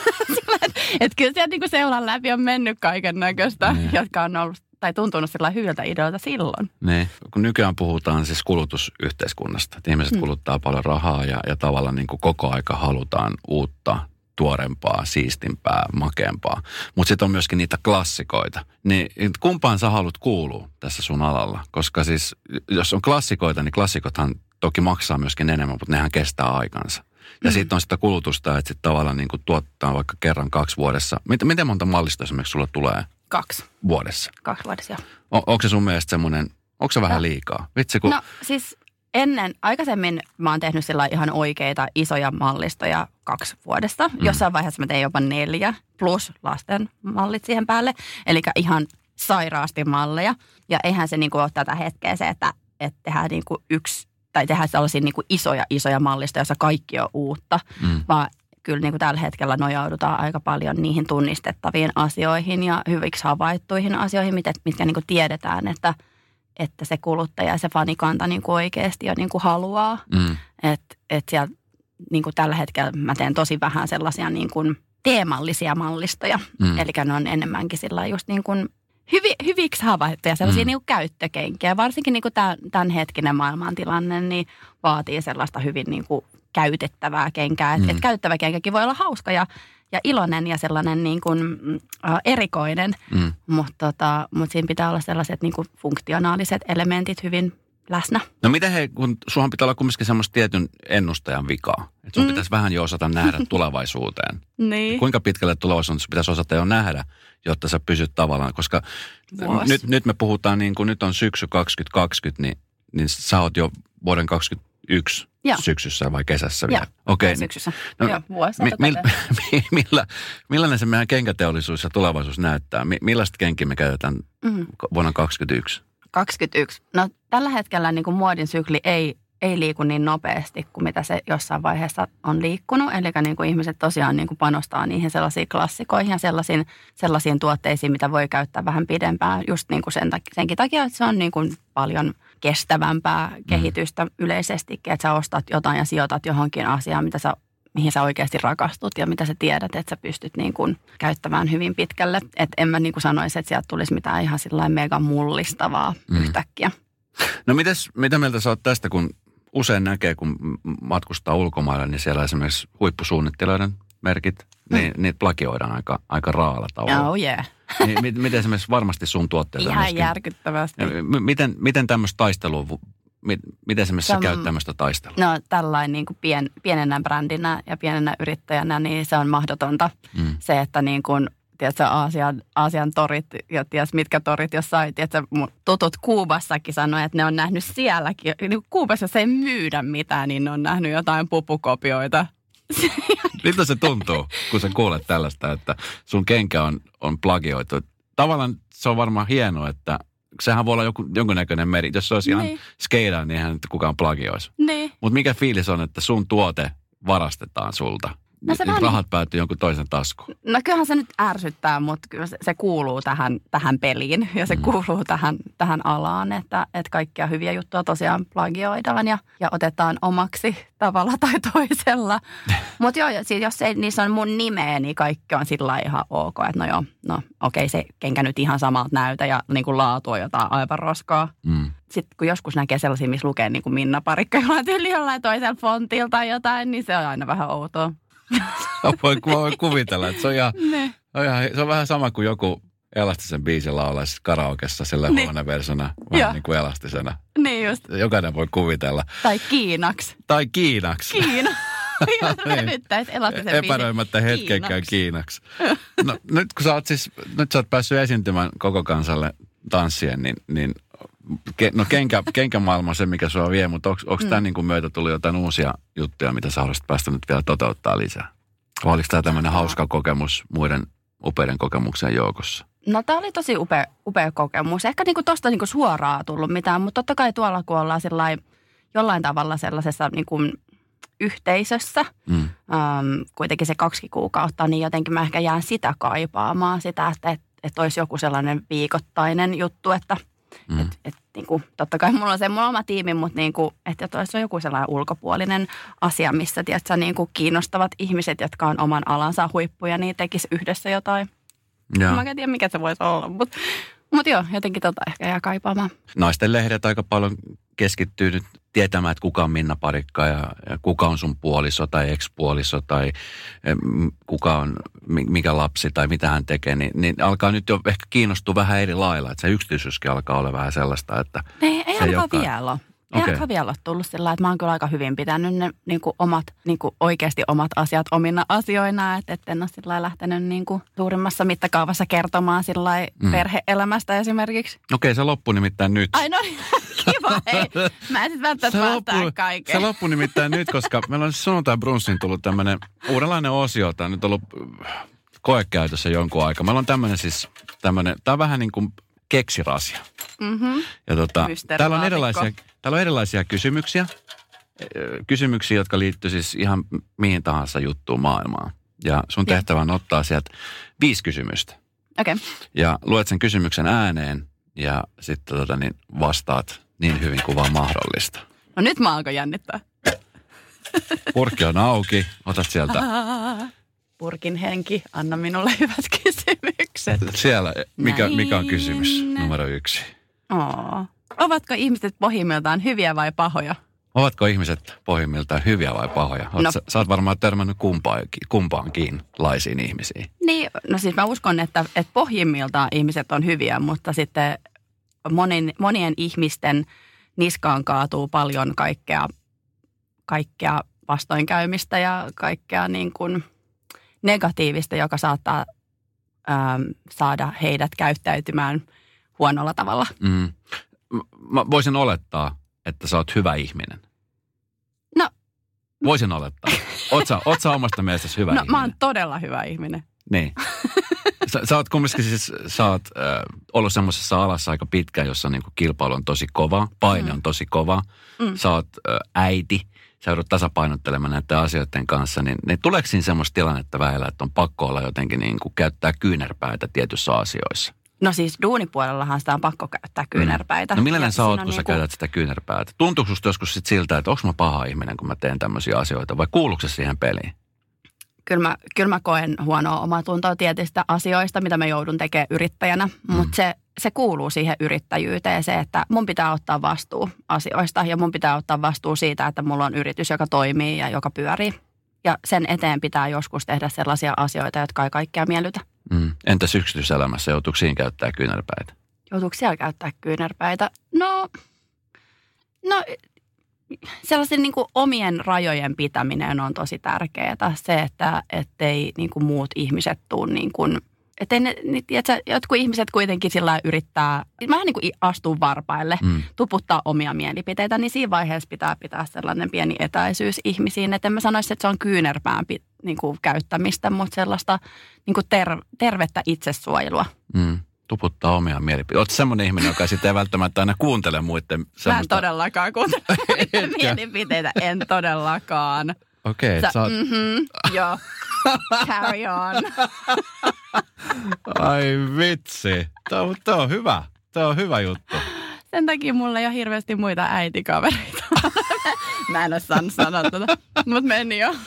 C: Että et kyllä sieltä niin seulan läpi on mennyt kaiken näköistä,
B: Niin.
C: jotka on ollut tai tuntunut sillä hyviltä ideoilta silloin.
B: Niin. Kun nykyään puhutaan siis kulutusyhteiskunnasta, että ihmiset mm. kuluttaa paljon rahaa ja, ja tavallaan niin kuin koko aika halutaan uutta, tuorempaa, siistimpää, makeampaa. Mutta sitten on myöskin niitä klassikoita. Niin kumpaan sä haluat kuulua tässä sun alalla? Koska siis, jos on klassikoita, niin klassikothan toki maksaa myöskin enemmän, mutta nehän kestää aikansa. Ja mm. sitten on sitä kulutusta, että sitten tavallaan niin tuottaa vaikka kerran kaksi vuodessa. Miten, miten monta mallista esimerkiksi sulla tulee
C: Kaksi.
B: vuodessa?
C: Kaksi vuodessa, joo.
B: O, onko se sun mielestä semmoinen, onko se vähän
C: No.
B: liikaa? Vitsi, kun...
C: No siis ennen, aikaisemmin mä oon tehnyt sillä ihan oikeita isoja mallistoja kaksi vuodesta. Mm. Jossain vaiheessa mä tein jopa neljä plus lasten mallit siihen päälle. Eli ihan sairaasti malleja. Ja eihän se niinku ole tätä hetkeä se, että, että tehdään niinku yksi tai tehdään sellaisia niinku isoja, isoja mallistoja, joissa kaikki on uutta.
B: Mm.
C: Vaan kyllä niin kuin tällä hetkellä nojaudutaan aika paljon niihin tunnistettaviin asioihin ja hyviksi havaittuihin asioihin, mitkä, mitkä niin kuin tiedetään, että, että se kuluttaja ja se fanikanta niin kuin oikeasti jo niin kuin haluaa.
B: Mm.
C: Että et siellä niin kuin tällä hetkellä mä teen tosi vähän sellaisia niin kuin teemallisia mallistoja.
B: Mm.
C: Eli ne on enemmänkin sillä just niin kuin hyvi, hyviksi havaittuja, sellaisia
B: Mm.
C: niin kuin käyttökenkiä. Varsinkin niin kuin tämän, tämänhetkinen maailmantilanne niin vaatii sellaista hyvin niin kuin käytettävää kenkää. Että
B: Mm.
C: et käyttävä kenkäkin voi olla hauska ja, ja iloinen ja sellainen niin kuin, äh, erikoinen,
B: Mm.
C: mutta tota, mut siinä pitää olla sellaiset niin kuin funktionaaliset elementit hyvin läsnä.
B: No miten hei, kun suhan pitää olla kumminkin semmoista tietyn ennustajan vikaa. Että sun mm. Pitäisi vähän jo osata nähdä tulevaisuuteen.
C: Niin.
B: Kuinka pitkälle tulevaisuudessa pitäisi osata jo nähdä, jotta sä pysyt tavallaan, koska
C: Vuosi.
B: nyt, nyt me puhutaan niin kuin nyt on syksy 2020, niin, niin sä oot jo vuoden 2021
C: Joo.
B: syksyssä vai kesässä vielä? Okei, niin,
C: Syksyssä.
B: no,
C: Joo, vuosi.
B: mi, mil,
C: tehdään.
B: millä, millainen se meidän kenkäteollisuus ja tulevaisuus näyttää? Mi, millaista kenkiä me käytetään
C: Mm.
B: vuonna 2021?
C: 21. No tällä hetkellä niin kuin muodin sykli ei, ei liiku niin nopeasti kuin mitä se jossain vaiheessa on liikkunut. Eli niin kuin ihmiset tosiaan niin kuin panostaa niihin sellaisiin klassikoihin ja sellaisiin, sellaisiin tuotteisiin, mitä voi käyttää vähän pidempään. Just niin kuin sen, senkin takia, että se on niin kuin paljon kestävämpää kehitystä yleisestikin. Että sä ostat jotain ja sijoitat johonkin asiaan, mitä sä mihin sä oikeasti rakastut ja mitä sä tiedät, että sä pystyt niin kuin käyttämään hyvin pitkälle. Että en mä niin kuin sanoisi, että sieltä tulisi mitään ihan sillä mega mullistavaa
B: Mm.
C: mm. yhtäkkiä.
B: No mites, mitä mieltä sä oot tästä, kun usein näkee, kun matkustaa ulkomaille, niin siellä esimerkiksi huippusuunnittelijoiden merkit, niin niitä plagioidaan aika, aika raalla tavalla.
C: Oh yeah.
B: Niin, mit- miten esimerkiksi varmasti sun tuotteita
C: Ihan
B: myöskin-
C: järkyttävästi.
B: Ja m- Miten, miten tämmöistä taistelua, mit, miten esimerkiksi sä
C: Täm-
B: käyt tämmöistä taistelua?
C: No tällainen niin kuin pien, pienenä brändinä ja pienenä yrittäjänä, niin se on mahdotonta.
B: Mm.
C: Se, että niin kuin, tiedätkö, Aasian, Aasian torit ja ties mitkä torit jossain, tiedätkö, mun tutut Kuubassakin sanoi, että ne on nähnyt sielläkin. Niin Kuubassa se ei myydä mitään, niin ne on nähnyt jotain pupukopioita.
B: Miltä se tuntuu, kun sä kuulet tällaista, että sun kenkä on, on plagioitu? Tavallaan se on varmaan hienoa, että sehän voi olla joku, jonkunnäköinen meri. Jos se olisi ihan
C: Niin.
B: niin eihän kukaan plagioisi.
C: Niin.
B: Mutta mikä fiilis on, että sun tuote varastetaan sulta?
C: No se
B: Niin
C: vähän
B: rahat päätyy jonkun toisen taskuun.
C: No kyllähän se nyt ärsyttää, mutta kyllä se, se kuuluu tähän, tähän peliin ja se
B: Mm.
C: kuuluu tähän, tähän alaan, että, että kaikkia hyviä juttuja tosiaan plagioidaan ja, ja otetaan omaksi tavalla tai toisella. Mutta joo, siis jos ei, niissä on mun nimeä, niin kaikki on sillä ihan ok, että no joo, no okei se kenkä nyt ihan samalta näytä ja niin kuin laatu on jotain aivan roskaa.
B: Mm.
C: Sitten kun joskus näkee sellaisia, missä lukee niin kuin Minna Parikka jollain tyyli jollain toisella fontilta tai jotain, niin se on aina vähän outoa.
B: Voin, voin kuvitella, että se on, ihan,
C: Ne.
B: on ihan, se on vähän sama kuin joku elastisen biisin laulaisi karaokessa sillä
C: Niin.
B: huoneversona, vähän
C: Joo.
B: niin kuin elastisena.
C: Niin just.
B: Jokainen voi kuvitella.
C: Tai Kiinaksi.
B: Tai Kiinaksi.
C: Kiina.
B: Niin. Epäröimättä hetkenkään Kiinaksi. No, nyt kun sä oot siis, nyt sä oot päässyt esiintymään koko kansalle tanssien, niin, niin ke, no kenkä, kenkämaailma on se, mikä sua vie, mutta onko mm. tämän niin kuin myötä tullut jotain uusia juttuja, mitä sä haluaisit päästä nyt vielä toteuttaa lisää? Vai oliko tämä tämmöinen hauska kokemus muiden upeiden kokemuksien joukossa?
C: No tämä oli tosi upea, upea kokemus. Ehkä niinku tosta niinku suoraan tullut mitään, mutta totta kai tuolla kun ollaan sillai, jollain tavalla sellaisessa niinku yhteisössä,
B: Mm.
C: äm, kuitenkin se kaksi kuukautta, niin jotenkin mä ehkä jään sitä kaipaamaan, sitä, että et, et olisi joku sellainen viikoittainen juttu, että
B: Mm.
C: et, et, niinku, totta kai mulla on se on oma tiimi, mutta niinku, että olisi joku sellainen ulkopuolinen asia, missä tiedätkö, niinku kiinnostavat ihmiset, jotka on oman alansa huippuja, niin tekisi yhdessä jotain.
B: Joo.
C: Mä en tiedä, mikä se voisi olla, mutta Mutta joo, jotenkin tota ehkä jää kaipaamaan.
B: Naisten lehdet aika paljon keskittyy nyt tietämään, että kuka on Minna Parikka ja, ja kuka on sun puoliso tai ekspuoliso tai kuka on, mi- mikä lapsi tai mitä hän tekee, niin, niin alkaa nyt jo ehkä kiinnostua vähän eri lailla. Että se yksityisyyskin alkaa olla vähän sellaista, että
C: Ei, ei
B: Se
C: ainakaan
B: joka-
C: vielä Ei ainakaan vielä ole tullut sillä että mä oon kyllä aika hyvin pitänyt ne niin kuin omat, niin kuin oikeasti omat asiat omina asioina, että et en ole sillä lähtenyt niin kuin suurimmassa mittakaavassa kertomaan sillä
B: Mm.
C: perhe-elämästä esimerkiksi.
B: okei se loppui nimittäin nyt.
C: Ai no niin, kiva, hei. Mä en sit välttämättä vastaa kaikkeen.
B: se loppui nimittäin nyt, koska meillä on siis sunnuntai brunssin tullut tämmöinen uudenlainen osio. Tämä on nyt ollut äh, koekäytössä jonkun aikaa. Meillä on tämmöinen siis, tämmöinen, tämä on vähän niin kuin keksirasia.
C: Mm-hmm.
B: Ja tota, täällä, on erilaisia, täällä on erilaisia kysymyksiä. Kysymyksiä, jotka liittyy siis ihan mihin tahansa juttuun maailmaan. Ja sun
C: Joo.
B: tehtävä on ottaa sieltä viisi kysymystä.
C: Okei, okay.
B: Ja luet sen kysymyksen ääneen ja sitten tota, niin vastaat niin hyvin kuin vaan mahdollista.
C: no nyt mä alkoin jännittää.
B: Purkki on auki, otat sieltä
C: Purkin henki, anna minulle hyvät kysymykset.
B: siellä, mikä, mikä on kysymys numero yksi.
C: Oo. Ovatko ihmiset pohjimmiltaan hyviä vai pahoja?
B: Ovatko ihmiset pohjimmiltaan hyviä vai pahoja? Oot,
C: No.
B: sä, sä oot varmaan törmännyt kumpaankin, kumpaankin laisiin ihmisiin.
C: Niin, no siis mä uskon, että, että pohjimmiltaan ihmiset on hyviä, mutta sitten monin, monien ihmisten niskaan kaatuu paljon kaikkea, kaikkea vastoinkäymistä ja kaikkea niin kuin negatiivista, joka saattaa ähm, saada heidät käyttäytymään huonolla tavalla.
B: Mm. Mä voisin olettaa, että sä oot hyvä ihminen.
C: No.
B: Voisin olettaa. Oot sä, oot sä omasta mielestäsi hyvä
C: no
B: ihminen?
C: mä oon todella hyvä ihminen.
B: Niin. Sä, sä oot kumminkin siis, sä oot äh, ollut semmoisessa alassa aika pitkään, jossa niinku kilpailu on tosi kova, paine
C: Mm.
B: on tosi kova.
C: Mm.
B: Sä oot äh, äiti, sä joudut tasapainottelemaan näiden asioiden kanssa, niin, niin tuleeko siinä semmoista tilannetta väillä, että on pakko olla jotenkin niin kuin käyttää kyynärpäitä tietyissä asioissa?
C: No siis duunipuolellahan sitä on pakko käyttää kyynärpäitä.
B: No millainen sä oot, kun sä
C: niinku-
B: käytät sitä kyynärpäätä? Tuntuuko susta joskus sit siltä, että onko mä paha ihminen, kun mä teen tämmöisiä asioita, vai kuuluuko se siihen peliin?
C: kyllä mä, kyllä mä koen huonoa omatuntoa tietystä asioista, mitä mä joudun tekemään yrittäjänä. Mm. Mutta se, se kuuluu siihen yrittäjyyteen se, että mun pitää ottaa vastuu asioista ja mun pitää ottaa vastuu siitä, että mulla on yritys, joka toimii ja joka pyörii. Ja sen eteen pitää joskus tehdä sellaisia asioita, jotka ei kaikkea miellytä.
B: Mm. Entäs yksityiselämässä, joutuuko siinä käyttää kyynärpäitä?
C: Joutuuko siellä käyttää kyynärpäitä? No, no sellaisen niin kuin omien rajojen pitäminen on tosi tärkeää. Se, että ettei niin kuin muut ihmiset tuu niin kuin, ettei ne, niin, tiedätkö, jotkut ihmiset kuitenkin sillä yrittää vähän niin kuin astua varpaille,
B: Mm.
C: tuputtaa omia mielipiteitä, niin siinä vaiheessa pitää pitää sellainen pieni etäisyys ihmisiin. Että en mä sanoisi, että se on kyynärpään niin kuin käyttämistä, mutta sellaista niin kuin ter- tervettä itsesuojelua.
B: Mm. Tuputtaa omia mielipiteitä. Oot semmoinen ihminen, joka sitten ei välttämättä aina kuuntele muiden
C: Mä en
B: semmoista...
C: todellakaan kuuntele mielipiteitä, en todellakaan.
B: Okei, okay,
C: Sä,
B: oot...
C: mm-hmm, joo. Carry on.
B: Ai vitsi. Tämä on, on hyvä. Tämä on hyvä juttu.
C: Sen takia mulla ei ole hirveästi muita äitikavereita. Mä en ole saanut sanoa tätä, mutta meni jo.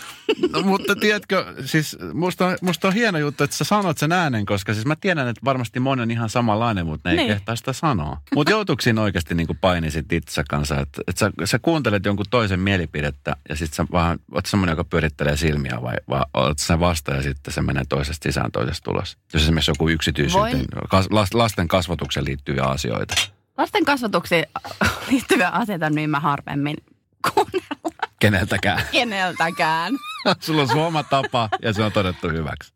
B: No, mutta tiedätkö, siis musta on, musta on hieno juttu, että sä sanot sen äänen, koska siis mä tiedän, että varmasti moni on ihan samanlainen, mutta ne ei
C: Niin.
B: kehtaa sitä sanoa. Mutta joutuuko siinä oikeasti niin kuin painisit itse kanssa, että, että sä, sä, kuuntelet jonkun toisen mielipidettä ja sitten sä vaan oot semmoinen, joka pyörittelee silmiä vai, vai oot sä vasta ja sitten se menee toisesta sisään toisesta tulos. Jos esimerkiksi joku yksityisyyteen, kas, las- lasten kasvatukseen liittyviä asioita.
C: Lasten kasvatuksiin liittyviä asioita, niin mä harvemmin kuunnella
B: Keneltäkään.
C: keneltäkään.
B: Sulla on oma tapa ja se on todettu hyväksi.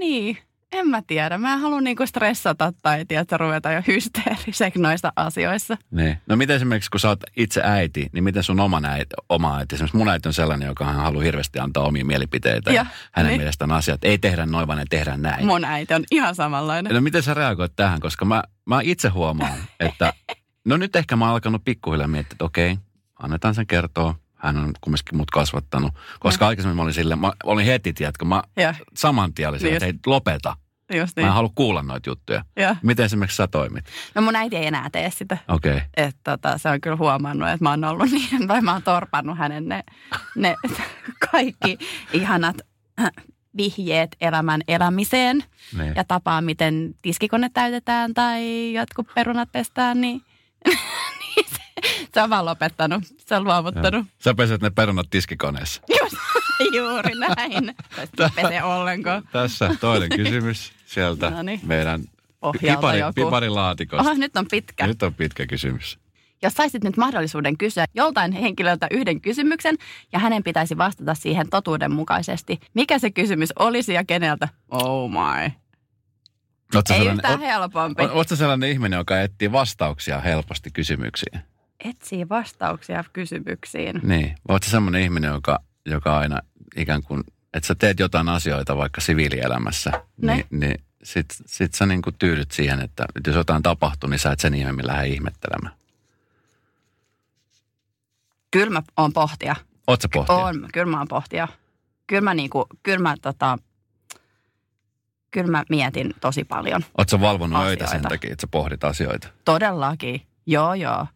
C: Niin, en mä tiedä. Mä en halua niinku stressata tai tiedätkö, ruveta jo hysteeriseksi noista asioissa.
B: Niin. No miten esimerkiksi, kun sä oot itse äiti, niin miten sun oma äiti, oma äiti, esimerkiksi mun äiti on sellainen, joka hän haluaa hirveästi antaa omia mielipiteitä. Ja,
C: Ja,
B: hänen
C: niin.
B: mielestään asiat ei tehdä noin, vaan ne tehdään näin.
C: Mun äiti on ihan samanlainen.
B: No miten sä reagoit tähän, koska mä, mä itse huomaan, että no nyt ehkä mä oon alkanut pikkuhiljaa miettiä, että okei, annetaan sen kertoa. Hän on kumminkin mut kasvattanut. Koska aikaisemmin mä olin silleen, mä olin heti, tiedätkö, mä
C: Ja,
B: saman tien olin silleen,
C: Niin
B: että hei, lopeta.
C: just
B: Mä
C: niin.
B: en halua kuulla noita juttuja.
C: Ja.
B: Miten esimerkiksi sä toimit?
C: No mun äiti ei enää tee sitä.
B: Okei. Okay.
C: Että tota, se on kyllä huomannut, että mä oon ollut niin, tai mä oon torpannut hänen ne, ne kaikki ihanat vihjeet elämän elämiseen
B: Niin.
C: ja tapaa, miten tiskikone täytetään tai jotkut perunat pestään, niin, on vaan lopettanut. On luovuttanut.
B: Sä peset ne perunat tiskikoneessa.
C: Juuri näin. Tai pese ollenkaan.
B: Tässä toinen kysymys sieltä
C: Noniin.
B: meidän pipari, piparilaatikosta.
C: Oho, nyt on pitkä.
B: Nyt on pitkä kysymys.
C: Jos saisit nyt mahdollisuuden kysyä joltain henkilöltä yhden kysymyksen ja hänen pitäisi vastata siihen totuudenmukaisesti, mikä se kysymys olisi ja keneltä? Oh my.
B: Ootko
C: Ei
B: sellainen,
C: yhtään helpompi.
B: oot, ootko sellainen ihminen, joka etsii vastauksia helposti kysymyksiin?
C: Etsii vastauksia kysymyksiin.
B: Niin. Ootko sellainen ihminen, joka, joka aina ikään kuin, että sä teet jotain asioita vaikka siviilielämässä,
C: Ne.
B: niin, niin sit, sit sä niin kuin tyydyt siihen, että jos jotain tapahtuu, niin sä et sen ihmeemmin lähde ihmettelemään.
C: Kyllä mä oon pohtia.
B: Oot sä pohtia?
C: On, kyllä mä oon pohtia. Kyllä mä, niinku, kyllä mä, tota, kyllä mä mietin tosi paljon.
B: Oot sä valvonut öitä sen
C: Asioita.
B: takia, että sä pohdit asioita?
C: Todellakin. Joo, joo.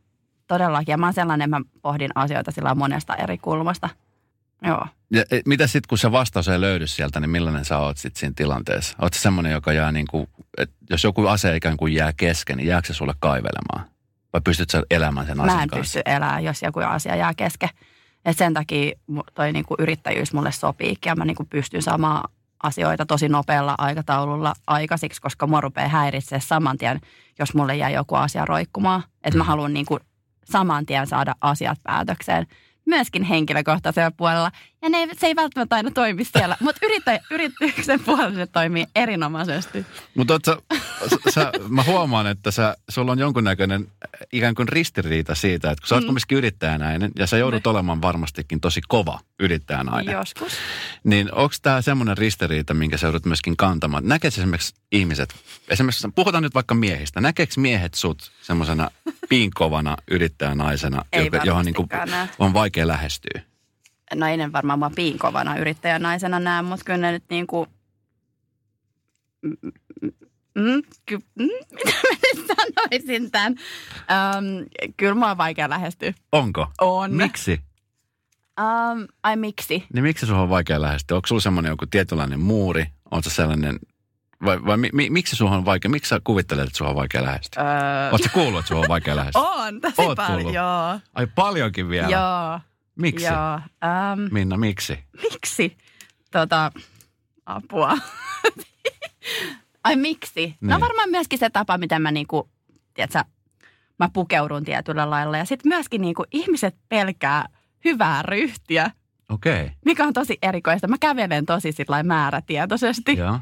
C: Todellakin. Ja mä oon sellainen, mä pohdin asioita sillä monesta eri kulmasta. Joo.
B: Ja e, mitä sitten, kun se vastaus ei löydy sieltä, niin millainen sä oot sitten siinä tilanteessa? Oot sä semmoinen, joka jää niin kuin, että jos joku asia ikään kuin jää kesken, niin jääkö se sulle kaivelemaan? Vai pystyt sä elämään sen asian
C: Mä en
B: kanssa?
C: pysty elämään, jos joku asia jää kesken. Et sen takia toi niinku yrittäjyys mulle sopii ja mä niinku pystyn saamaan asioita tosi nopealla aikataululla aikaisiksi, koska mua rupeaa häiritsemään saman tien, jos mulle jää joku asia roikkumaan. Että mä
B: Mm.
C: haluan niinku saman tien saada asiat päätökseen. Myöskin henkilökohtaisella puolella. Ja ne, ei- se ei välttämättä aina toimi siellä, mutta yritä, yrityksen puolella se toimii erinomaisesti.
B: Mutta sä, sä, mä huomaan, että sä, sulla on jonkunnäköinen ikään kuin ristiriita siitä, että kun sä oot
C: Mm.
B: kumminkin yrittäjänainen ja sä joudut olemaan varmastikin tosi kova yrittäjänainen.
C: Joskus.
B: Niin onko tämä semmoinen ristiriita, minkä sä joudut myöskin kantamaan? Näkeekö esimerkiksi ihmiset, esimerkiksi puhutaan nyt vaikka miehistä, näkeekö miehet sut semmoisena piinkovana yrittäjänaisena,
C: Ei
B: joka, johon
C: varmastikaan näe.
B: on vaikea lähestyä?
C: no ei ne varmaan mua piinkovana yrittäjänaisena näe, mutta kyllä ne nyt niin kuin, mm, mm, ky, mm, mitä mä nyt sanoisin tämän? Um, kyllä mua on vaikea lähestyä.
B: Onko?
C: On.
B: Miksi?
C: Um, ai miksi?
B: Niin miksi sun on vaikea lähestyä? Onko sulla semmoinen joku tietynlainen muuri? On se sellainen, vai, vai mi, mi, miksi sun on vaikea, miksi sä kuvittelet, että sun on vaikea lähestyä?
C: Öö,
B: Oletko kuullut, että sun on vaikea lähestyä?
C: on tosi
B: Oot
C: paljon. Joo.
B: Ai paljonkin vielä?
C: Joo.
B: Miksi?
C: Joo. Um,
B: Minna, miksi?
C: miksi? Tota, apua. Ai miksi? No
B: Niin.
C: varmaan myöskin se tapa, miten mä niinku, tiedätkö, mä pukeudun tietyllä lailla. Ja sitten myöskin niinku ihmiset pelkää hyvää ryhtiä,
B: Okei. Okay.
C: mikä on tosi erikoista. Mä kävelen tosi sillä määrätietoisesti.
B: Joo.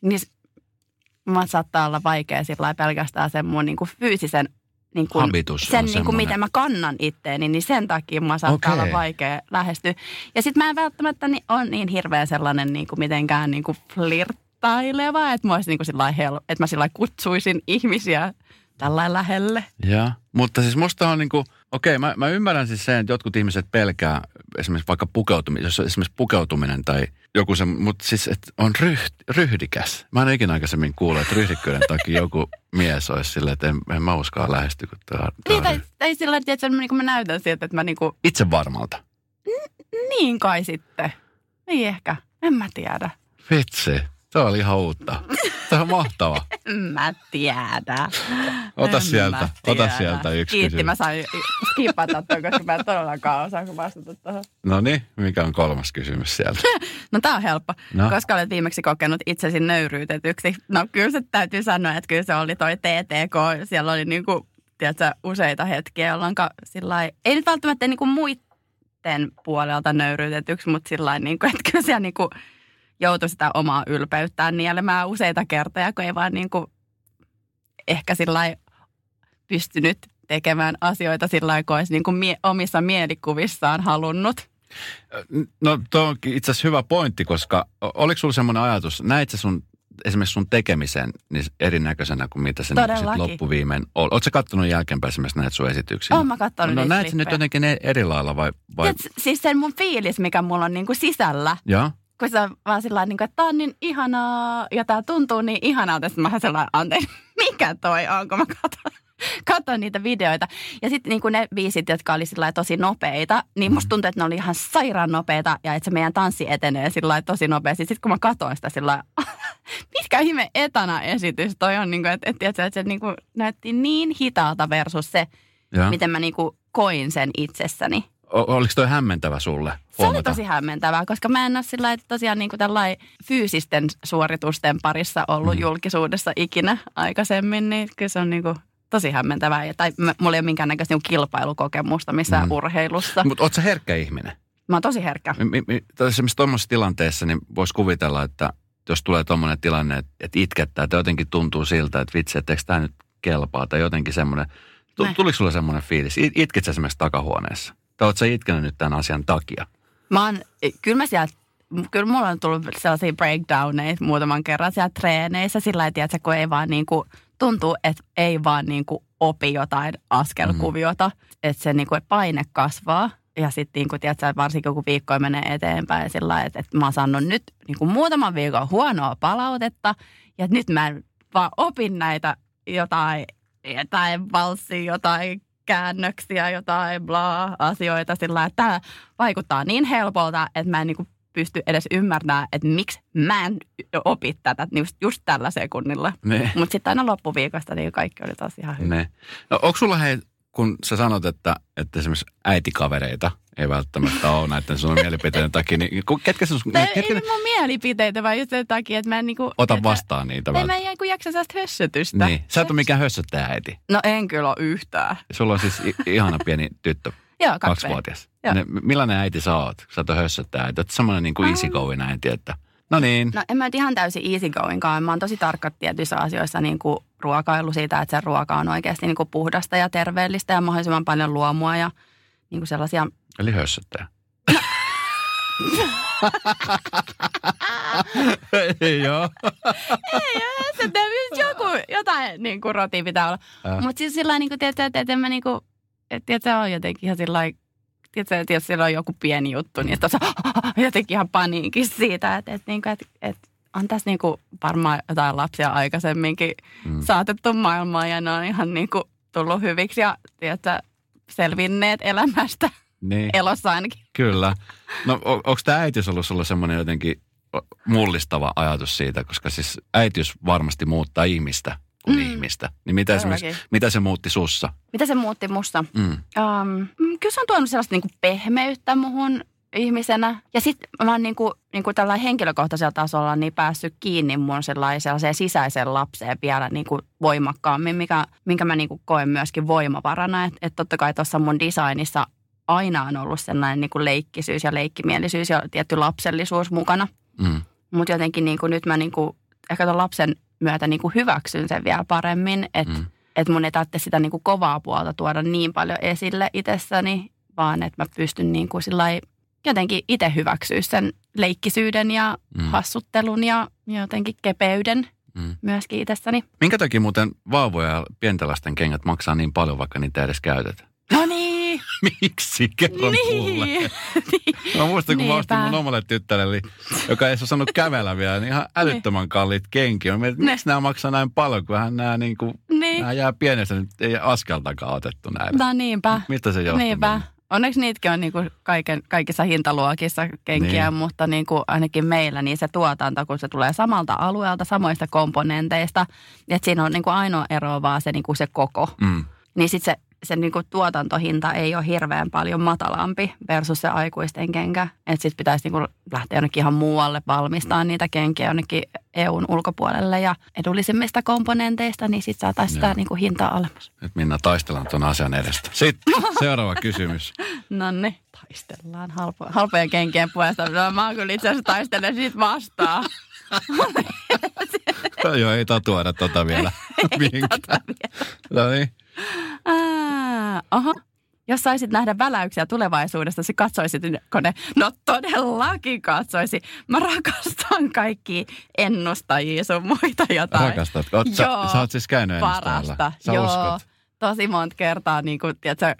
C: Niin mä saattaa olla vaikea sillä pelkästään sen mun niinku fyysisen niinku,
B: Habitus on
C: sen niinku,
B: semmoinen.
C: miten mä kannan itteeni, niin sen takia mä saattaa
B: Okei.
C: olla vaikea lähestyä. Ja sitten mä en välttämättä niin, on niin hirveän sellainen niinku, mitenkään niinku flirttaileva, että mä, sillä lailla hel- että mä sillä kutsuisin ihmisiä tällä lähelle.
B: Ja, mutta siis musta on niinku, okei, mä, mä ymmärrän siis sen, että jotkut ihmiset pelkää esimerkiksi vaikka pukeutuminen, jos on esimerkiksi pukeutuminen tai joku se, mutta siis että on ryht, ryhdikäs. Mä en ikinä aikaisemmin kuullut, että ryhdikkyyden takia joku mies olisi silleen, että en, en mä uskalla lähestyä, kun tää,
C: Niin, tai,
B: ryh-
C: tai sillä lailla, että mä, niinku, mä näytän siltä, että mä niinku,
B: Itse varmalta.
C: niin kai sitten. Niin ehkä, en mä tiedä.
B: Vitsi, se oli ihan uutta. Tämä on mahtava.
C: En mä tiedä.
B: Ota
C: En
B: sieltä,
C: mä
B: ota
C: tiedä.
B: sieltä yksi
C: Kiitti,
B: kysymys.
C: mä sain skipata ton, koska mä en todellakaan osaa vastata tuohon.
B: No niin, mikä on kolmas kysymys sieltä?
C: No tää on helppo.
B: No.
C: Koska olet viimeksi kokenut itsesi nöyryytetyksi. No kyllä se täytyy sanoa, että kyllä se oli toi TTK. Siellä oli niinku, tiedätkö, useita hetkiä, jolloin sillai, ei nyt välttämättä niinku muiden puolelta nöyryytetyksi, mutta sillä niinku, että kyllä siellä niinku joutui sitä omaa ylpeyttään nielemään useita kertoja, kun ei vaan niinku ehkä sillä pystynyt tekemään asioita sillä kun olisi niinku mie- omissa mielikuvissaan halunnut.
B: No tuo onkin itse asiassa hyvä pointti, koska oliko sulla semmoinen ajatus, näit sä sun, esimerkiksi sun tekemisen niin erinäköisenä kuin mitä se niin sit loppuviimein oli? Oletko kattonut jälkeenpäin esimerkiksi näitä sun esityksiä?
C: Oon mä kattonut
B: No
C: niitä
B: näet nyt jotenkin eri lailla vai? vai?
C: Tiedätkö, siis sen mun fiilis, mikä mulla on niinku sisällä,
B: Joo?
C: Kun se on vaan sillä niin että tää on niin ihanaa ja tää tuntuu niin ihanalta. Sitten mä oon sellainen, anteeksi, mikä toi on, kun mä katson. katsoa niitä videoita. Ja sitten niin ne biisit, jotka oli sillä tosi nopeita, niin musta tuntui, että ne oli ihan sairaan nopeita ja että se meidän tanssi etenee sillä tosi nopeasti. Sitten kun mä katsoin sitä sillä mitkä ihme etana esitys toi on, niin kuin, että, että, että, että se niin kuin näytti niin hitaalta versus se,
B: Joo.
C: miten mä niin kuin koin sen itsessäni.
B: Oliko toi hämmentävä sulle?
C: Se oli
B: huomata?
C: tosi hämmentävää, koska mä en ole sillä tosiaan niin kuin fyysisten suoritusten parissa ollut
B: Mm.
C: julkisuudessa ikinä aikaisemmin, niin kyllä se on niin kuin tosi hämmentävää. Ja, tai mulla ei ole minkäännäköistä niin kilpailukokemusta missään
B: Mm.
C: urheilussa.
B: Mutta oot sä herkkä ihminen?
C: Mä oon tosi herkkä.
B: Mi- mi- Esimerkiksi tuommoisessa tilanteessa niin voisi kuvitella, että jos tulee tuommoinen tilanne, että, että itkettää, että jotenkin tuntuu siltä, että vitsi, että eikö tämä nyt kelpaa, tai jotenkin semmoinen. Tuliko sulle semmoinen fiilis? It- sä esimerkiksi takahuoneessa? Tai oot sä itkenyt nyt tämän asian takia?
C: Mä oon, kyllä mä sieltä, kyllä mulla on tullut sellaisia breakdowneja muutaman kerran siellä treeneissä sillä lailla, että kun ei vaan niin kuin, tuntuu, että ei vaan niin kuin opi jotain askelkuviota, mm. että se niin kuin paine kasvaa. Ja sitten niin kuin, tiedätkö, varsinkin kun viikkoja menee eteenpäin sillä lailla, että, että mä oon saanut nyt niin kuin muutaman viikon huonoa palautetta. Ja nyt mä en vaan opin näitä jotain, jotain valssia, jotain käännöksiä, jotain bla asioita sillä että tämä vaikuttaa niin helpolta, että mä en niin pysty edes ymmärtämään, että miksi mä en opi tätä just, just tällä sekunnilla. Mutta sitten aina loppuviikosta niin kaikki oli taas ihan hyvin.
B: ne. No, onko sulla hei, kun sä sanot, että, että esimerkiksi äitikavereita ei välttämättä ole näiden sun mielipiteiden takia, niin ketkä sun,
C: Tai
B: ketkä,
C: ei mun mielipiteitä, vaan just sen takia, että mä en niinku...
B: ota vastaan niitä
C: Ei mä
B: välttämättä?
C: en niinku jaksa sellaista hössötystä.
B: Niin. Sä et ole mikään hössöttäjä äiti.
C: No en kyllä ole yhtään.
B: Sulla on siis ihana pieni tyttö,
C: Joo, kaksi
B: kaksivuotias.
C: Joo.
B: Ne, millainen äiti sä oot? Sä oot hössöttäjä äiti. Oot semmoinen niin kuin easy going äiti, että no niin.
C: No en mä nyt ihan täysin easy goingkaan. Mä oon tosi tarkka tietyissä asioissa niin kuin ruokailu siitä, että se ruoka on oikeasti niin kuin puhdasta ja terveellistä ja mahdollisimman paljon luomua ja niin kuin sellaisia
B: Eli hössöttäjä. Joo.
C: se nyt joku, jotain niin kuin roti pitää olla.
B: Äh.
C: Mutta siis sillä niin että, että, että en mä niin kuin, että tiedätkö, on jotenkin ihan sillä Tiedätkö, että jos siellä on joku pieni juttu, niin että se jotenkin ihan paniikin siitä, että, että, että, että, että on tässä niin kuin varmaan jotain lapsia aikaisemminkin
B: Mm.
C: mm. saatettu maailmaan ja ne on ihan niin kuin tullut hyviksi ja tiedätkö, selvinneet elämästä
B: Niin,
C: elossa ainakin.
B: kyllä. No on, onko tämä äitiys ollut sulla semmoinen jotenkin mullistava ajatus siitä, koska siis äitiys varmasti muuttaa ihmistä kuin mm. Ihmistä. Niin mitä, mitä se muutti sussa?
C: Mitä se muutti musta?
B: Mm.
C: Um, kyllä se on tuonut sellaista niinku pehmeyttä muhun ihmisenä. Ja sitten mä oon niinku, niinku tällä henkilökohtaisella tasolla niin päässyt kiinni mun sellaiseen sisäiseen lapseen vielä niinku voimakkaammin, mikä, minkä mä niinku koen myöskin voimavarana. Että et totta kai tuossa mun designissa aina on ollut sellainen niinku leikkisyys ja leikkimielisyys ja tietty lapsellisuus mukana.
B: Mm.
C: Mutta jotenkin niinku nyt mä niinku, ehkä ton lapsen myötä niinku hyväksyn sen vielä paremmin, että
B: Mm.
C: et mun ei tarvitse sitä niinku kovaa puolta tuoda niin paljon esille itsessäni, vaan että mä pystyn niinku sillai jotenkin itse hyväksyä sen leikkisyyden ja
B: Mm.
C: hassuttelun ja jotenkin kepeyden
B: Mm.
C: myöskin itsessäni.
B: Minkä takia muuten vauvoja ja pienten lasten kengät maksaa niin paljon, vaikka niitä edes käytetä?
C: No niin!
B: Miksi? Kerro mulle.
C: niin.
B: Mä muistan, kun mä ostin
C: Niinpä.
B: mun omalle tyttärelle, joka ei ole saanut kävellä vielä, niin ihan älyttömän kalliit kenkiä. Mä mietin, miksi nämä maksaa näin paljon, kun hän nämä, niin kuin,
C: niin.
B: nämä jää pienestä, nyt ei askeltakaan otettu näillä.
C: No niinpä.
B: Mistä se johtuu?
C: Niinpä. Onneksi niitäkin on niinku kaiken, kaikissa hintaluokissa kenkiä,
B: Niin.
C: niin. mutta niinku ainakin meillä niin se tuotanto, kun se tulee samalta alueelta, samoista komponenteista, että siinä on niinku ainoa ero vaan se, niinku se koko.
B: Mm.
C: Niin sitten se, se niinku tuotantohinta ei ole hirveän paljon matalampi versus se aikuisten kenkä. Että sitten pitäisi niinku lähteä jonnekin ihan muualle valmistaa niitä kenkiä jonnekin EUn ulkopuolelle ja edullisimmista komponenteista, niin sitten saataisiin sitä niinku hintaa alemmas.
B: Nyt Minna taistellaan tuon asian edestä. Sitten seuraava kysymys.
C: No niin, taistellaan halpo, halpojen kenkien puolesta. No, mä oon kyllä itse asiassa taistelen siitä vastaan.
B: Joo, ei tatuoida tota vielä. Mihinkään. No niin.
C: Aa, oho. Jos saisit nähdä väläyksiä tulevaisuudesta, se katsoisit ne. No todellakin katsoisi. Mä rakastan kaikki ennustajia sun muita jotain.
B: Rakastatko? Oot, sä,
C: Joo,
B: sä oot siis käynyt.
C: Parasta.
B: Sä
C: Joo,
B: uskot.
C: tosi monta kertaa, niin kuin, tiedätkö,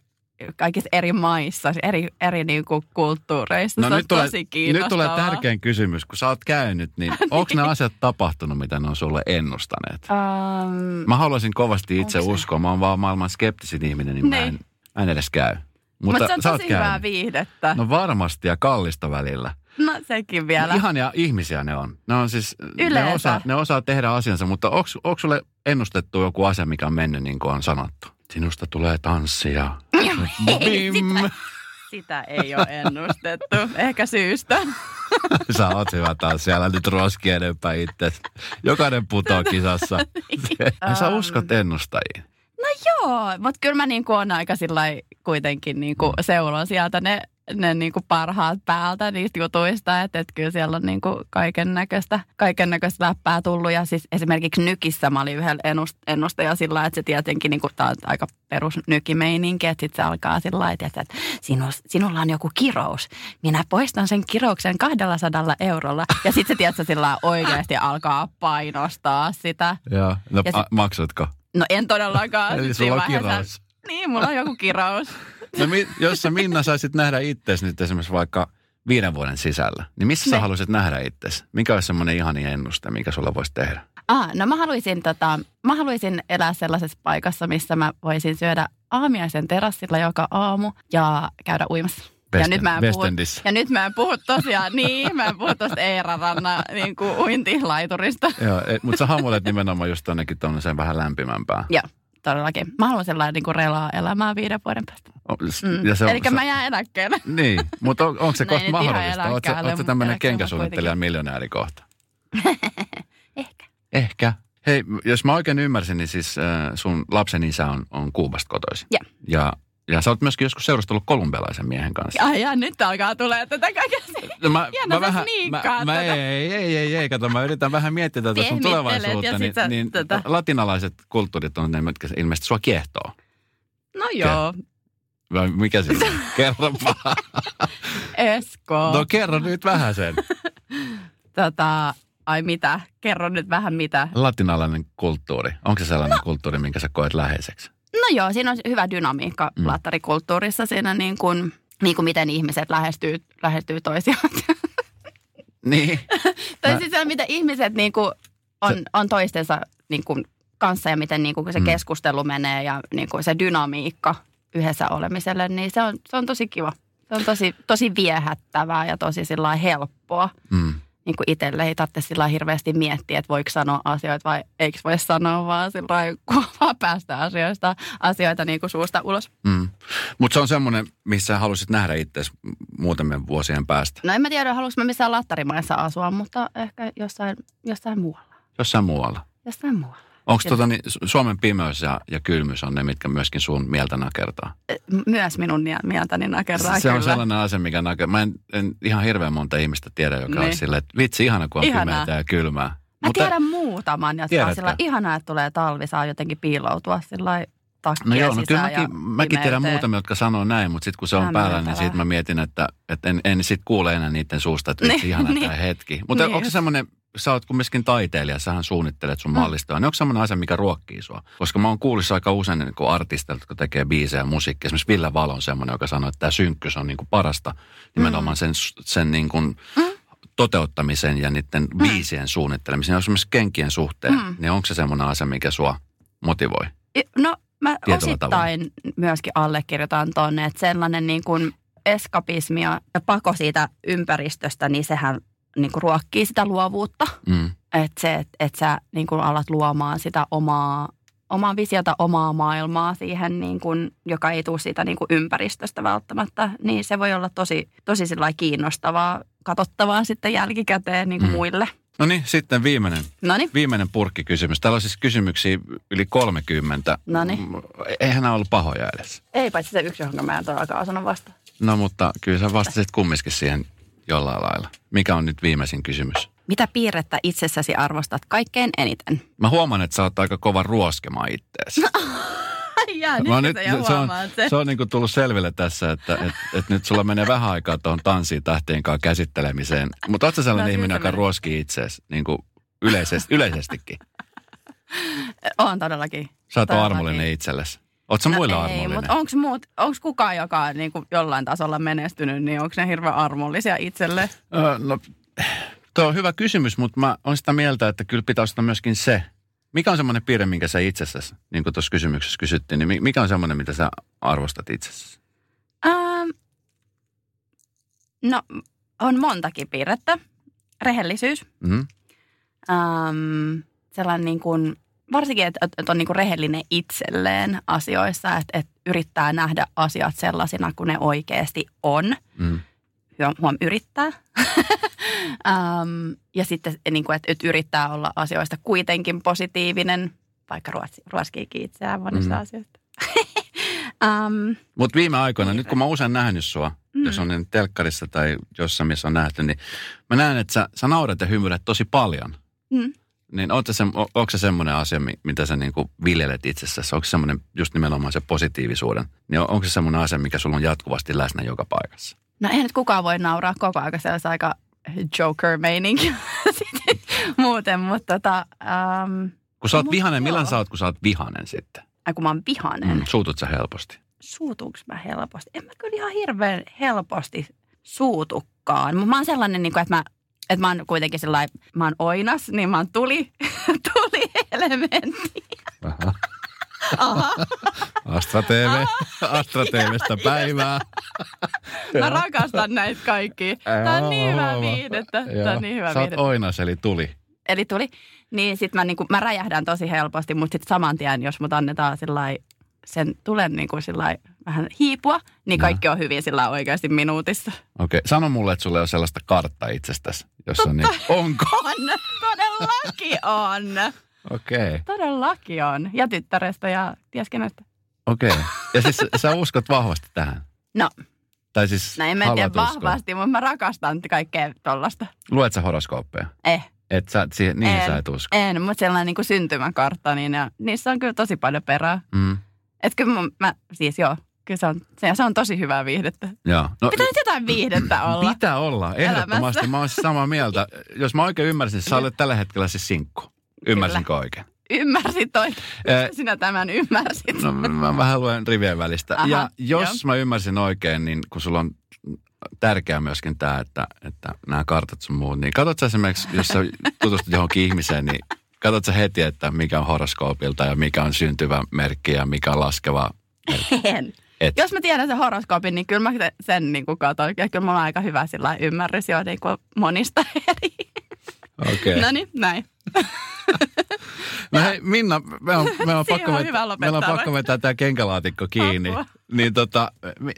C: kaikissa eri maissa, eri, eri niin kuin kulttuureissa.
B: No
C: se
B: nyt
C: on
B: tulee,
C: tosi
B: nyt tulee tärkein kysymys. Kun sä oot käynyt, niin onko ne asiat tapahtunut, mitä ne on sulle ennustaneet?
C: Um,
B: Mä haluaisin kovasti itse uskoa. Mä oon vaan maailman skeptisin ihminen, niin mä
C: Niin.
B: en, mä en edes käy.
C: mutta
B: Mutta
C: se on tosi hyvää
B: käynyt.
C: viihdettä. No,
B: varmasti ja kallista välillä.
C: no sekin vielä.
B: No, ihania ihmisiä ne on. Ne on siis, ne osaa, ne osaa tehdä asiansa, mutta onko sulle ennustettu joku asia, mikä on mennyt niin kuin on sanottu? Sinusta tulee tanssia. Bim!
C: Sitä ei ole ennustettu. Ehkä syystä.
B: Sä oot hyvä taas siellä nyt roski enempää itse. Jokainen putoo kisassa. Ja sä uskot ennustajiin.
C: Joo, mutta kyllä mä niin on aika sillä kuitenkin niin kuin seulon sieltä ne, ne niin kuin parhaat päältä niistä jutuista, että, että kyllä siellä on niin kaiken näköistä kaiken näköistä läppää tullut. Ja siis esimerkiksi Nykissä mä olin yhdellä ennust- ennustaja sillä että se tietenkin, niin kuin, tää on aika perus nykimeininki, että sitten se alkaa sillä lailla, että että sinu, sinulla on joku kirous. Minä poistan sen kirouksen 200 eurolla. Ja sitten se tiedätkö, sillä oikeasti alkaa painostaa sitä.
B: Joo. No,
C: Ja
B: a, maksatko?
C: No en todellakaan.
B: Eli
C: Sit
B: sulla on kirous.
C: Niin, mulla on joku kirous.
B: No, mi, jos sä Minna saisit nähdä itsesi nyt esimerkiksi vaikka viiden vuoden sisällä, niin missä sä
C: Ne.
B: haluaisit nähdä itsesi? Mikä olisi semmoinen ihani ennuste, mikä sulla voisi tehdä?
C: Ah, no mä haluaisin, tota, mä haluaisin elää sellaisessa paikassa, missä mä voisin syödä aamiaisen terassilla joka aamu ja käydä uimassa. ja,
B: West-
C: nyt mä en puhu, ja nyt mä en puhu tosiaan, niin, mä en puhu tuosta Eera Rannan niin kuin uintilaiturista.
B: Joo, et, mutta sä hamuilet nimenomaan just tonnekin tuonne vähän lämpimämpää.
C: Joo, todellakin. Mä haluan sellainen niin kuin relaa elämää viiden vuoden päästä.
B: O-
C: Mm.
B: Ja se on,
C: Eli
B: se,
C: mä jään eläkkeelle.
B: Niin, mutta on, onko se
C: No
B: kohta mahdollista? Oletko
C: mutta
B: tämmöinen kenkäsuunnittelija miljonääri kohta?
C: Ehkä.
B: Ehkä. Hei, jos mä oikein ymmärsin, niin siis äh, sun lapsen isä on, on Kuubasta kotoisin.
C: Joo.
B: Ja, ja sä oot myöskin joskus seurustellut kolumbialaisen miehen kanssa.
C: Ai ja nyt alkaa tulee tätä kaikkea.
B: No mä,
C: Hieno,
B: mä,
C: sniikkaat
B: mä,
C: tätä.
B: ei, ei, ei, ei, kato, mä yritän vähän miettiä tätä sun tulevaisuutta. Niin,
C: sä
B: niin
C: tätä.
B: latinalaiset kulttuurit on ne, mitkä ilmeisesti sua kiehtoo.
C: No joo,
B: Vai mikä siinä on? Kerropa.
C: Esko.
B: No kerro nyt vähän sen.
C: Tota, ai mitä? Kerro nyt vähän mitä.
B: Latinalainen kulttuuri. Onko se sellainen no. kulttuuri, minkä sä koet läheiseksi?
C: No joo, siinä on hyvä dynamiikka
B: Mm.
C: lattarikulttuurissa siinä niin kuin, niin kuin miten ihmiset lähestyy, lähestyy toisiaan.
B: Niin.
C: tai siis se, miten ihmiset niin kuin on,
B: Se-
C: on toistensa niin kuin kanssa ja miten niin kuin se
B: Mm.
C: keskustelu menee ja niin kuin se dynamiikka yhdessä olemiselle, niin se on, se on tosi kiva. Se on tosi, tosi viehättävää ja tosi sillä helppoa.
B: Mm.
C: Niin kuin itselle ei tarvitse sillä hirveästi miettiä, että voiko sanoa asioita vai eikö voi sanoa, vaan sillä vaan päästä asioista, asioita niin kuin suusta ulos.
B: Mm. Mutta se on semmoinen, missä halusit nähdä itse muutamien vuosien päästä.
C: No en mä tiedä, haluanko mä missään lattarimaissa asua, mutta ehkä jossain, jossain muualla.
B: Jossain muualla.
C: Jossain muualla.
B: Onko tota, niin, Su- Suomen pimeys ja, ja kylmyys on ne, mitkä myöskin sun mieltä nakertaa?
C: Myös minun mieltäni nakertaa
B: se on
C: kyllä.
B: sellainen asia, mikä nakertaa. Mä en, en ihan hirveän monta ihmistä tiedä, joka niin. on silleen, että vitsi, ihana kun on
C: Ihanaa.
B: pimeää ja kylmää.
C: Mä tiedän muutaman, jotka on sillä ihanaa, että tulee talvi, saa jotenkin piiloutua sillä takkia
B: No joo, no kyllä mäkin, mäkin tiedän muutamia, jotka sanoo näin, mutta sitten kun se on
C: Hämmentävää.
B: päällä, niin sitten mä mietin, että, että en, en sitten kuule enää niiden suusta, että
C: Niin,
B: ihana
C: niin.
B: tämä hetki. Mutta
C: Niin
B: onko se semmoinen, sä oot kumminkin taiteilija, sähän suunnittelet sun
C: Mm.
B: mallistoa, niin onko semmoinen asia, mikä ruokkii sua? Koska mä oon kuullut aika usein niin kuin artisteilta, jotka tekee biisejä ja musiikkia. Esimerkiksi Ville Valo on semmoinen, joka sanoo, että tämä synkkyys on niin kuin parasta nimenomaan sen, sen niin kuin
C: Mm.
B: toteuttamisen ja niiden biisien suunnittelemisen. Ja esimerkiksi kenkien suhteen,
C: Mm.
B: niin onko se semmoinen asia, mikä sua motivoi?
C: No mä osittain myöskin allekirjoitan tuonne, että sellainen niin kuin eskapismi ja pako siitä ympäristöstä, niin sehän niin kuin ruokkii sitä luovuutta.
B: Mm.
C: Että se, että et sä niin kuin alat luomaan sitä omaa, omaa visiota, omaa maailmaa siihen, niin kuin, joka ei tule siitä niin kuin ympäristöstä välttämättä, niin se voi olla tosi, tosi kiinnostavaa, katsottavaa sitten jälkikäteen niin kuin
B: Mm.
C: muille.
B: No niin, sitten viimeinen
C: No niin,
B: Viimeinen purkkikysymys. Täällä on siis kysymyksiä yli 30.
C: Noniin.
B: Eihän nämä ollut pahoja edes.
C: ei paitsi se yksi, johon mä en todellakaan osannut vastata.
B: No mutta kyllä sä vastasit kumminkin siihen jollain lailla. Mikä on nyt viimeisin kysymys?
C: Mitä piirrettä itsessäsi arvostat kaikkein eniten?
B: Mä huomaan, että sä oot aika kova ruoskemaan ittees.
C: Ai jaa, nyt, nyt
B: se on, se on niinku tullut selville tässä, että et, et nyt sulla menee vähän aikaa tuohon tanssiin tähtien kanssa käsittelemiseen. Mutta oot sä sellainen
C: No,
B: ihminen,
C: se
B: joka ruoskii itseesi niin kuin yleisesti, yleisestikin?
C: On todellakin.
B: Sä oot armollinen itsellesi. Oletko
C: No
B: muille
C: ei, mutta onko muut, onko kukaan, joka on niin kuin jollain tasolla menestynyt, niin onko ne hirveän armollisia itselle?
B: Öö, no, tuo on hyvä kysymys, mutta mä olen sitä mieltä, että kyllä pitää ostaa myöskin se. Mikä on semmoinen piirre, minkä sä itsessäsi, niin kuin tuossa kysymyksessä kysyttiin, niin mi- mikä on semmoinen, mitä sä arvostat itsessäsi?
C: Ähm, no, on montakin piirrettä. Rehellisyys.
B: Mm-hmm.
C: Ähm, sellainen niin kuin, varsinkin, että, että on niin kuin rehellinen itselleen asioissa, että, että yrittää nähdä asiat sellaisina kuin ne oikeasti on.
B: Mm.
C: Huom, huom yrittää. ähm, ja sitten, niin kuin, että, että yrittää olla asioista kuitenkin positiivinen, vaikka ruotsi, ruoskiikin itseään monista
B: Mm.
C: asioista. ähm,
B: Mutta viime aikoina, nyt kun mä usein nähnyt sua, mm. jos on niin telkkarissa tai jossain, missä on nähty, niin mä näen, että sä, sä naurat ja hymyilet tosi paljon.
C: mm.
B: Niin oot sä se, onko se semmoinen asia, mi- mitä sä niinku viljelet itsessäsi? Onko se semmoinen just nimenomaan se positiivisuuden? Niin on- onko se semmoinen asia, mikä sulla on jatkuvasti läsnä joka paikassa?
C: No eihän nyt kukaan voi nauraa koko ajan, se olisi aika Joker-meininki muuten, mutta tota, ähm,
B: Kun sä oot vihanen, milloin sä oot, kun sä oot vihanen sitten?
C: ai kun mä oon vihanen,
B: Mm. Suutut sä helposti?
C: suutuuko mä helposti? En mä kyllä ihan hirveän helposti suutukkaan, mutta mä oon sellainen, niin kuin, että mä että mä oon kuitenkin sellainen, mä oon oinas, niin mä oon tuli, tuli elementti.
B: Aha.
C: Aha,
B: Astra TV, Astra TVstä päivää.
C: mä rakastan näitä kaikkia. Tää on niin hyvää viihdettä. Tää on niin hyvää
B: Sä oot oinas, eli tuli.
C: Eli tuli. Niin sit mä, niinku, mä räjähdän tosi helposti, mutta sitten saman tien, jos mut annetaan sillai, sen tulen niinku sillai, vähän hiipua, niin kaikki on hyvin sillä oikeasti minuutissa.
B: Okei, sano mulle, että sulla ei ole sellaista karttaa itsestäsi, jos on niin. Onko?
C: On, todellakin on.
B: Okei,
C: Todellakin on. Ja tyttärestä ja ties kenestä.
B: okei. Ja siis sä uskot vahvasti tähän?
C: No,
B: Tai siis
C: mä en tiedä
B: haluat uskoa?
C: vahvasti, mutta mä rakastan kaikkea tollasta.
B: Luet sä horoskooppeja?
C: Eh,
B: Et sä, siihen, niihin
C: En.
B: sä et usko?
C: en, mutta sellainen niin kuin syntymäkartta, niin ne, niissä on kyllä tosi paljon perää.
B: Mm.
C: Että kyllä mä, mä, siis joo, kyllä se on, se, se on tosi hyvää viihdettä.
B: Joo. No,
C: Pitää nyt jotain viihdettä olla.
B: Pitää olla, ehdottomasti.
C: Elämässä.
B: Mä oon samaa mieltä. Jos mä oikein ymmärsin, niin sä olet tällä hetkellä siis sinkku. Ymmärsinkö oikein?
C: Ymmärsit toi.
B: Eh,
C: Sinä tämän ymmärsit.
B: No mä vähän luen rivien välistä.
C: Aha,
B: ja jos
C: joo.
B: mä ymmärsin oikein, niin kun sulla on tärkeää myöskin tämä, että, että nämä kartat sun muut, niin katsot sä esimerkiksi, jos sä tutustut johonkin ihmiseen, niin katsot sä heti, että mikä on horoskoopilta ja mikä on syntyvä merkki ja mikä on laskeva merkki.
C: En.
B: Et.
C: Jos mä tiedän sen horoskoopin, niin kyllä mä se- sen niin kuin katon. Ja kyllä mulla on aika hyvä sillä ymmärrys jo niin kuin monista eri.
B: Okei.
C: No niin, näin.
B: No hei Minna, me on, me on, pakko,
C: on
B: vetää, meillä on pakko vetää tämä kenkälaatikko kiinni.
C: Apua.
B: Niin tota, mi-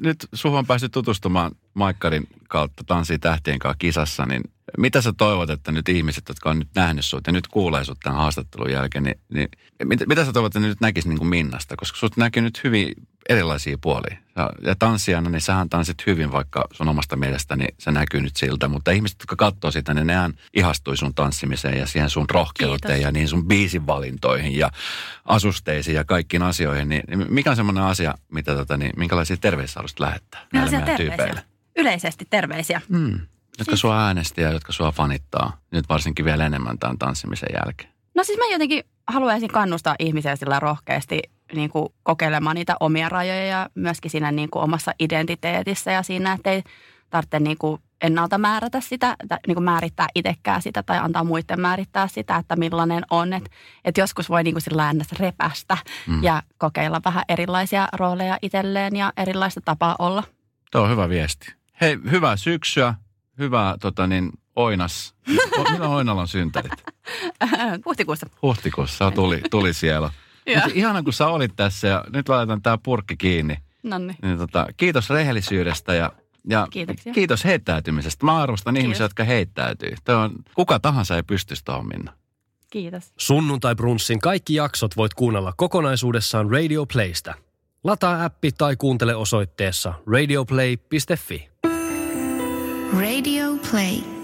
B: nyt suhun on päässyt tutustumaan Maikkarin kautta Tanssii tähtien kanssa kisassa, niin mitä sä toivot, että nyt ihmiset, jotka on nyt nähnyt sut ja nyt kuulee sut tämän haastattelun jälkeen, niin, niin mitä, mitä sä toivot, että nyt näkis niin kuin Minnasta? Koska sut näkyy nyt hyvin erilaisia puolia. Ja, ja tanssijana, niin sähän tanssit hyvin, vaikka sun omasta mielestäni se näkyy nyt siltä. Mutta ihmiset, jotka katsoo sitä, niin nehän ihastui sun tanssimiseen ja siihen sun rohkeuteen
C: Kiitos.
B: ja niin sun biisin valintoihin ja asusteisiin ja kaikkiin asioihin. Niin niin mikä on semmoinen asia, mitä tota, niin, minkälaisia haluaisit lähettää näille meidän tyypeille?
C: Yleisesti terveisiä.
B: Mm. Jotka
C: Siis-
B: sua äänesti ja jotka sua fanittaa. Nyt varsinkin vielä enemmän tämän tanssimisen jälkeen.
C: No siis mä jotenkin haluaisin kannustaa ihmisiä sillä rohkeasti niin kuin kokeilemaan niitä omia rajoja ja myöskin siinä niin kuin omassa identiteetissä ja siinä, että ei tarvitse niin kuin ennalta määrätä sitä, niin kuin määrittää itsekään sitä tai antaa muiden määrittää sitä, että millainen on. Että et joskus voi niin kuin sillä repästä
B: Mm.
C: ja kokeilla vähän erilaisia rooleja itselleen ja erilaista tapaa olla.
B: Tuo on hyvä viesti. Hei, hyvää syksyä. Hyvää tota niin, oinas. Milloin oinalla on syntärit?
C: Huhtikuussa.
B: Huhtikuussa tuli, tuli siellä. Mut ihana, kun sä olit tässä ja nyt laitetaan tämä purkki kiinni.
C: Nonni.
B: Niin tota, kiitos rehellisyydestä ja, ja
C: Kiitoksia.
B: kiitos heittäytymisestä. Mä arvostan
C: Kiitos.
B: ihmisiä, jotka heittäytyy. Toi on, kuka tahansa ei pystyisi tuohon Minna.
C: Kiitos.
A: Sunnuntai Brunssin kaikki jaksot voit kuunnella kokonaisuudessaan Radio Playstä. Lataa appi tai kuuntele osoitteessa radioplay.fi.
E: Radio Play.